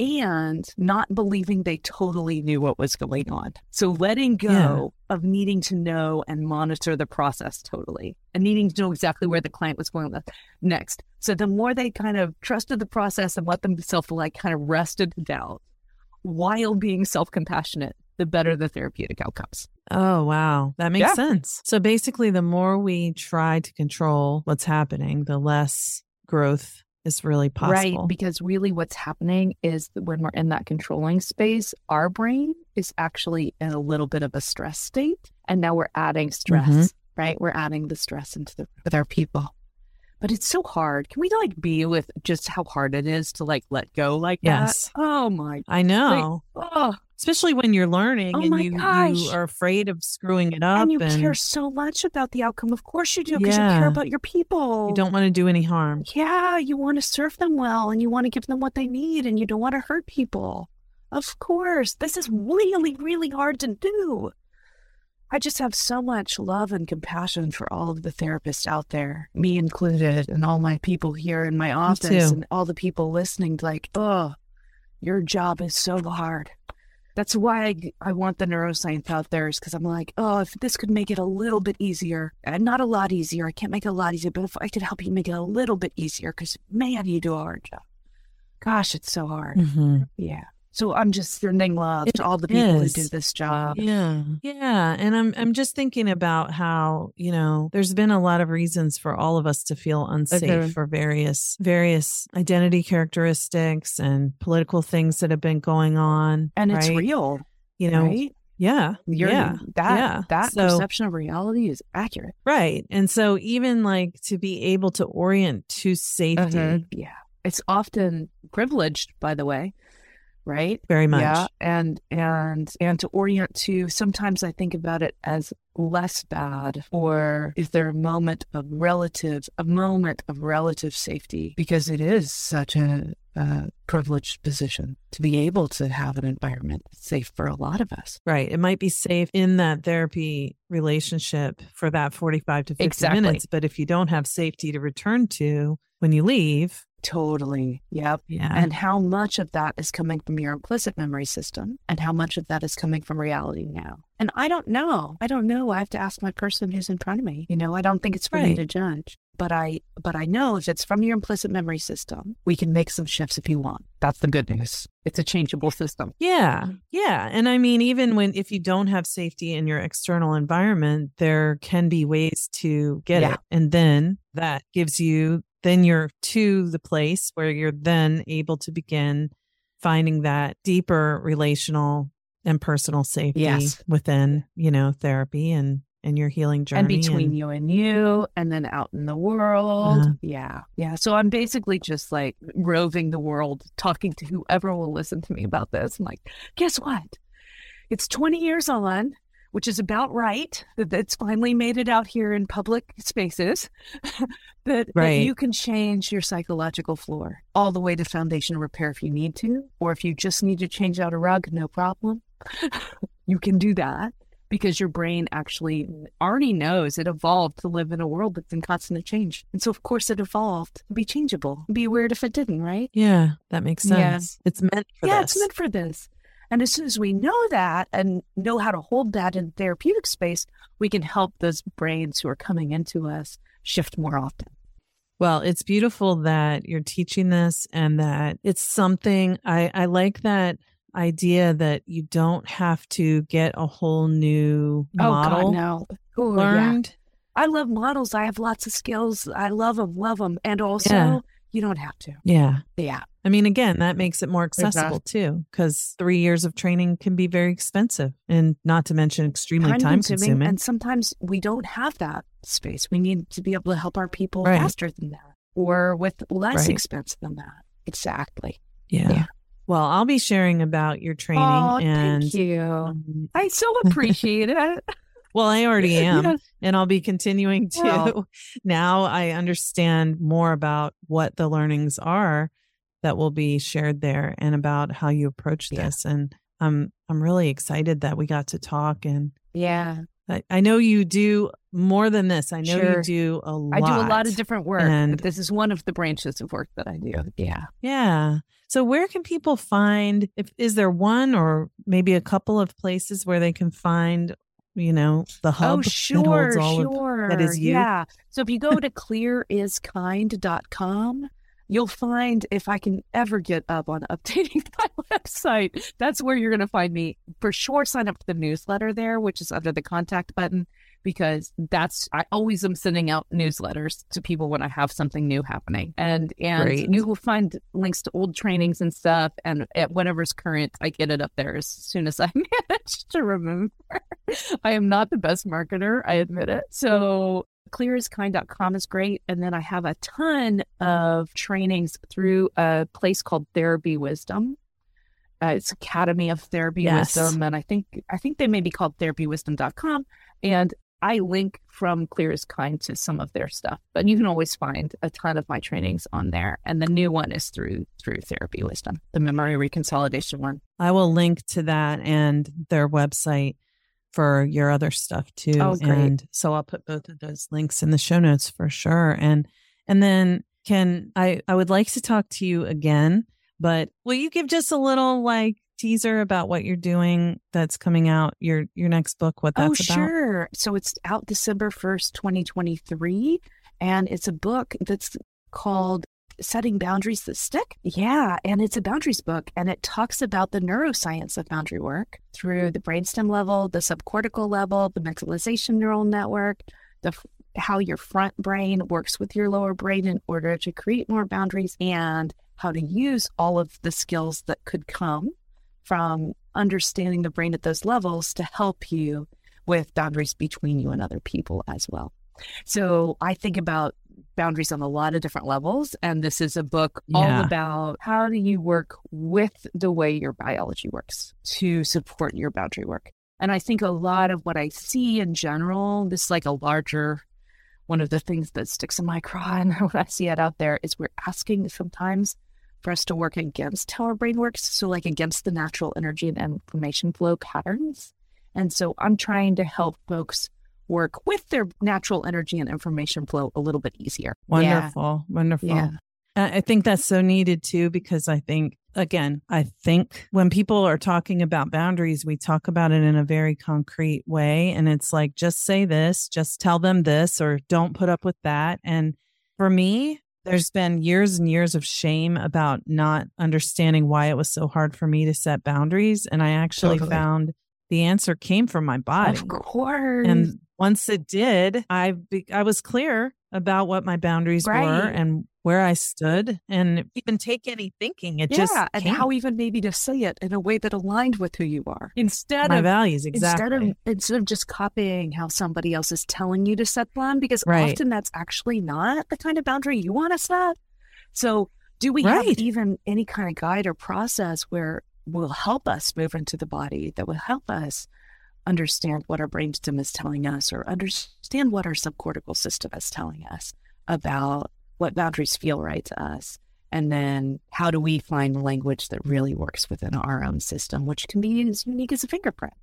And not believing they totally knew what was going on. So letting go yeah. of needing to know and monitor the process totally and needing to know exactly where the client was going next. So the more they kind of trusted the process and let themselves like kind of rested doubt while being self-compassionate, the better the therapeutic outcomes. Oh, wow. That makes yeah. sense. So basically, the more we try to control what's happening, the less growth is really possible. Right. Because really what's happening is when we're in that controlling space, our brain is actually in a little bit of a stress state. And now we're adding stress, mm-hmm. right? We're adding the stress into the with our people. But it's so hard. Can we like be with just how hard it is to like let go like yes. that? Oh my I know. Like, oh especially when you're learning oh and you, you are afraid of screwing it up. And you and, care so much about the outcome. Of course you do, because yeah. you care about your people. You don't want to do any harm. Yeah, you want to serve them well and you want to give them what they need and you don't want to hurt people. Of course. This is really, really hard to do. I just have so much love and compassion for all of the therapists out there, me included, and all my people here in my office and all the people listening. Like, oh, your job is so hard that's why I, I want the neuroscience out there is because I'm like, oh, if this could make it a little bit easier, and not a lot easier, I can't make it a lot easier, but if I could help you make it a little bit easier, because man, you do a hard job. Gosh, it's so hard. Mm-hmm. Yeah. So I'm just sending love it to all the people is. who do this job. Yeah. Yeah. And I'm I'm just thinking about how, you know, there's been a lot of reasons for all of us to feel unsafe okay. for various various identity characteristics and political things that have been going on. And right? it's real. You know, right? Yeah. You're, yeah. That yeah. that so, perception of reality is accurate. Right. And so even like to be able to orient to safety. Uh-huh. Yeah. It's often privileged, by the way right? Very much. Yeah, and and and to orient to sometimes I think about it as less bad or is there a moment of relative a moment of relative safety because it is such a, a privileged position to be able to have an environment safe for a lot of us. Right. It might be safe in that therapy relationship for that 45 to 50 Exactly. minutes, but if you don't have safety to return to when you leave, Totally. Yep. yeah. and how much of that is coming from your implicit memory system and how much of that is coming from reality now. And I don't know. I don't know. I have to ask my person who's in front of me. You know, I don't think it's for me to judge. But I but I know if it's from your implicit memory system, we can make some shifts if you want. That's the good news. It's a changeable system. Yeah. Yeah. And I mean, even when, if you don't have safety in your external environment, there can be ways to get Yeah. it. And then that gives you, then you're to the place where you're then able to begin finding that deeper relational and personal safety Yes. within, you know, therapy and, and your healing journey. and between you and you and then out in the world Uh-huh. yeah yeah so i'm basically just like roving the world talking to whoever will listen to me about this i'm like guess what it's 20 years on which is about right that it's finally made it out here in public spaces that, that you can change your psychological floor all the way to foundation repair if you need to or if you just need to change out a rug no problem you can do that because your brain actually already knows it evolved to live in a world that's in constant change. And so, of course, it evolved to be changeable. Be weird if it didn't, right? Yeah, that makes Yeah. sense. It's meant for yeah, this. it's meant for this. And as soon as we know that and know how to hold that in therapeutic space, we can help those brains who are coming into us shift more often. Well, it's beautiful that you're teaching this and that it's something I, I like that idea that you don't have to get a whole new model Oh, God, no. Ooh, yeah. learned. I love models. I have lots of skills. I love them, love them. And also, Yeah. you don't have to. Yeah. Yeah. I mean, again, that makes it more accessible too, because three years of training can be very expensive and not to mention extremely time consuming. And sometimes we don't have that space. We need to be able to help our people Right. faster than that or with less Right. expense than that. Exactly. yeah. yeah. Well, I'll be sharing about your training oh, and thank you. um, I so appreciate it. well, I already am. Yeah. and I'll be continuing to. Well- now I understand more about what the learnings are that will be shared there and about how you approach Yeah. this. And I'm I'm really excited that we got to talk. And Yeah. I, I know you do more than this. I know Sure. you do a lot. I do a lot of different work. And- but this is one of the branches of work that I do. Yeah. Yeah. So where can people find if is there one or maybe a couple of places where they can find, you know, the oh, hub Oh, that sure, holds all of sure. that is you? Yeah. So if you go to clearaskind.com, you'll find if I can ever get up on updating my website, that's where you're going to find me. For sure, sign up for the newsletter there, which is under the contact button, because that's, I always am sending out newsletters to people when I have something new happening. And, and Great. you will find links to old trainings and stuff. And at whatever's current, I get it up there as soon as I manage to remember. I am not the best marketer, I admit it. So clearaskind.com is great. And then I have a ton of trainings through a place called Therapy Wisdom. Uh, it's Academy of Therapy Yes. Wisdom. And I think I think they may be called therapywisdom.com. And I link from Clear as Kind to some of their stuff. But you can always find a ton of my trainings on there. And the new one is through through Therapy Wisdom, the memory reconsolidation one. I will link to that and their website for your other stuff too. Oh, great. And so I'll put both of those links in the show notes for sure. And and then can I I would like to talk to you again, but will you give just a little like teaser about what you're doing that's coming out your your next book what oh, that's oh, about? sure. So it's out December 1st, 2023. And it's a book that's called Setting Boundaries That Stick. Yeah. And it's a boundaries book. And it talks about the neuroscience of boundary work through the brainstem level, the subcortical level, the mentalization neural network, the how your front brain works with your lower brain in order to create more boundaries and how to use all of the skills that could come from understanding the brain at those levels to help you with boundaries between you and other people as well. So I think about boundaries on a lot of different levels. And this is a book all about how do you work with the way your biology works to support your boundary work. And I think a lot of what I see in general, this is like a larger one of the things that sticks in my craw and when I see it out there is we're asking sometimes for us to work against how our brain works. So like against the natural energy and information flow patterns. And so I'm trying to help folks work with their natural energy and information flow a little bit easier. Wonderful. Wonderful. Yeah. I I think that's so needed too, because I think, again, I think when people are talking about boundaries, we talk about it in a very concrete way. And it's like, just say this, just tell them this, or don't put up with that. And for me, there's been years and years of shame about not understanding why it was so hard for me to set boundaries. And I actually Totally. found the answer came from my body. Of course. And once it did, I be- I was clear about what my boundaries were and where I stood, and even take any thinking. It just yeah, just and came. how even maybe to say it in a way that aligned with who you are instead my of values exactly. Instead of instead of just copying how somebody else is telling you to set one, because Right. often that's actually not the kind of boundary you want to set. So, do we have even any kind of guide or process where will help us move into the body that will help us understand what our brainstem is telling us or understand what our subcortical system is telling us about what boundaries feel right to us? And then how do we find language that really works within our own system, which can be as unique as a fingerprint?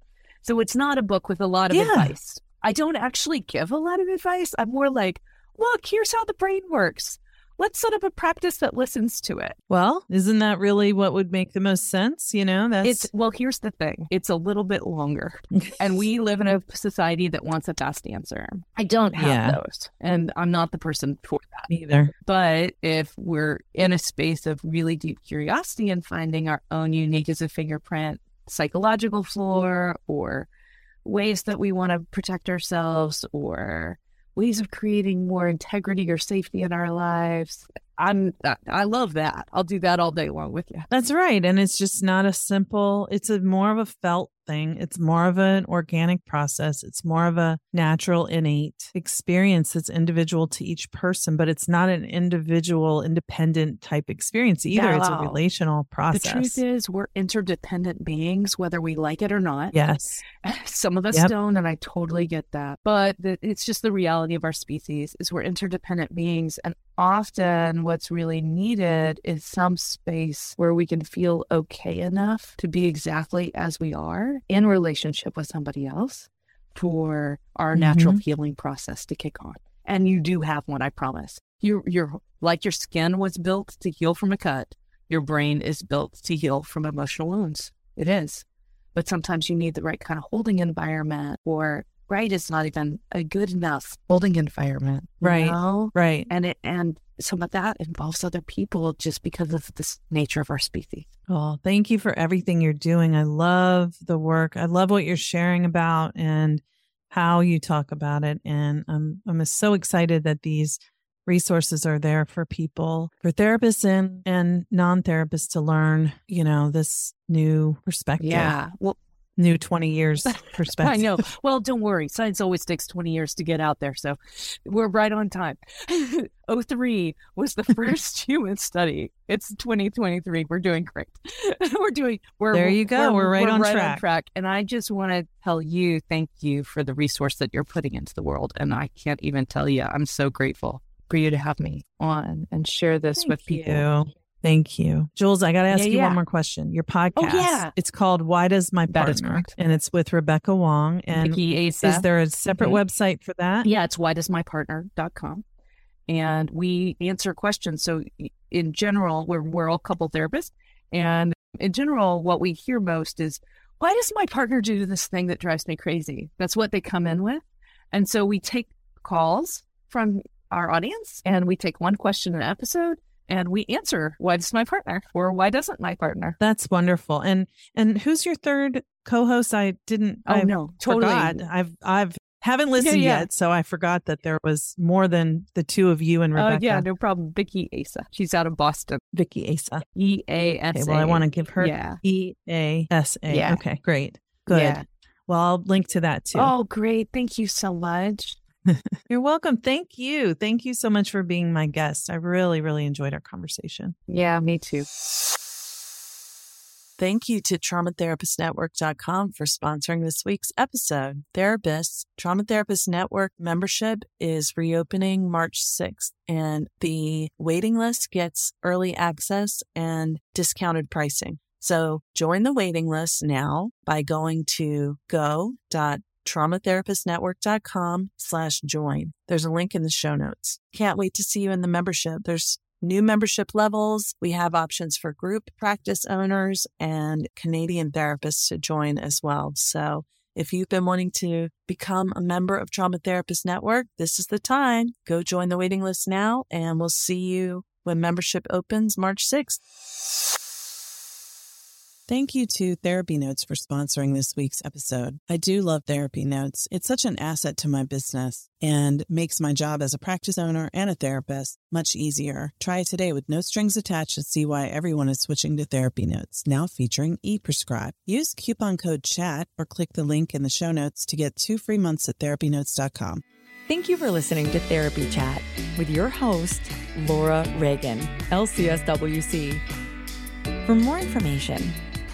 So it's not a book with a lot of Yeah. advice. I don't actually give a lot of advice. I'm more like, look, here's how the brain works. Let's set up a practice that listens to it. well, isn't that really what would make the most sense? You know, that's It's well, here's the thing. It's a little bit longer. and we live in a society that wants a fast answer. I don't have Yeah. those. And I'm not the person for that. either. But if we're in a space of really deep curiosity and finding our own unique as a fingerprint psychological floor or ways that we want to protect ourselves or ways of creating more integrity or safety in our lives, I'm I love that. I'll do that all day long with you. That's right. And it's just not a simple, it's a more of a felt thing. It's more of an organic process. It's more of a natural, innate experience that's individual to each person, but it's not an individual, independent type experience either. It's a relational process. The truth is we're interdependent beings, whether we like it or not. yes. Some of us Yep. don't, and I totally get that. But the, it's just the reality of our species is we're interdependent beings, and often what's really needed is some space where we can feel okay enough to be exactly as we are in relationship with somebody else for our natural mm-hmm. healing process to kick on. And you do have one, I promise. You're, you're like your skin was built to heal from a cut. Your brain is built to heal from emotional wounds. It is but sometimes you need the right kind of holding environment or right is not even a good enough holding environment you Right. know? Right. and it and some of that involves other people just because of the s- nature of our species Well, thank you for everything you're doing. I love the work. I love what you're sharing about and how you talk about it. And I'm I'm so excited that these resources are there for people, for therapists and and non-therapists to learn, you know, this new perspective. yeah well New 20 years perspective. i know. Well don't worry. Science always takes 20 years to get out there so we're right on time. 03 was the first human study. It's 2023 we're doing great. We're doing we're There you go. We're right on track. track. And i just want to tell you thank you for the resource that you're putting into the world and i can't even tell you. I'm so grateful for you to have me on and share this with people. you. Thank you. Jules, I got to ask Yeah, you yeah. One more question. Your podcast, oh, yeah. it's called Why Does My Partner? is correct. And it's with Rebecca Wong. And is there a separate website for that? Yeah, it's whydoesmypartner.com. And we answer questions. So in general, we're we're all couple therapists. And in general, what we hear most is, why does my partner do this thing that drives me crazy? That's what they come in with. And so we take calls from our audience and we take one question an episode and we answer why does my partner or why doesn't my partner? That's wonderful. And and who's your third co-host? I didn't. Oh I no, totally. forgot. I've I've haven't listened yeah. yet, so I forgot that there was more than the two of you and Rebecca. Oh yeah, no problem. Vicky Easa. She's out of Boston. Vicky Easa. e-a-s-a Okay, well, I want to give her Yeah. E A S A. Yeah. Okay, great, good. Yeah. Well, I'll link to that too. Oh, great. Thank you so much. You're welcome. Thank you. Thank you so much for being my guest. I really, really enjoyed our conversation. Yeah, me too. Thank you to traumatherapistnetwork.com for sponsoring this week's episode. Therapists, Trauma Therapist Network membership is reopening March 6th, and the waiting list gets early access and discounted pricing. So join the waiting list now by going to go.traumatherapistnetwork.com slash join. There's a link in the show notes. Can't wait to see you in the membership. There's new membership levels. We have options for group practice owners and Canadian therapists to join as well. So if you've been wanting to become a member of Trauma Therapist Network, this is the time. Go join the waiting list now, and we'll see you when membership opens March 6th. Thank you to Therapy Notes for sponsoring this week's episode. I do love Therapy Notes. It's such an asset to my business and makes my job as a practice owner and a therapist much easier. Try it today with no strings attached and see why everyone is switching to Therapy Notes, now featuring ePrescribe. Use coupon code CHAT or click the link in the show notes to get two free months at therapynotes.com. Thank you for listening to Therapy Chat with your host, Laura Reagan, LCSWC. For more information,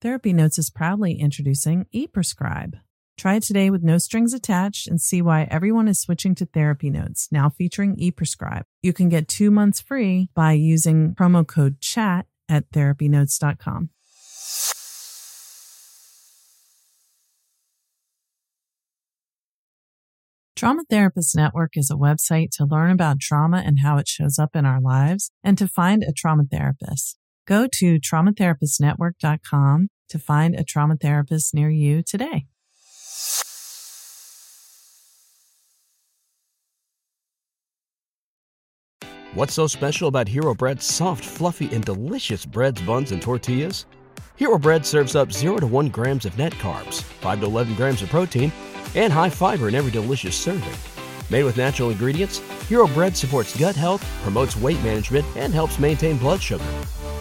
Therapy Notes is proudly introducing ePrescribe. Try it today with no strings attached and see why everyone is switching to Therapy Notes, now featuring ePrescribe. You can get two months free by using promo code CHAT at therapynotes.com. Trauma Therapist Network is a website to learn about trauma and how it shows up in our lives and to find a trauma therapist. Go to traumatherapistnetwork.com to find a trauma therapist near you today. What's so special about Hero Bread's soft, fluffy, and delicious breads, buns, and tortillas? Hero Bread serves up 0 to 1 grams of net carbs, 5 to 11 grams of protein, and high fiber in every delicious serving. Made with natural ingredients, Hero Bread supports gut health, promotes weight management, and helps maintain blood sugar.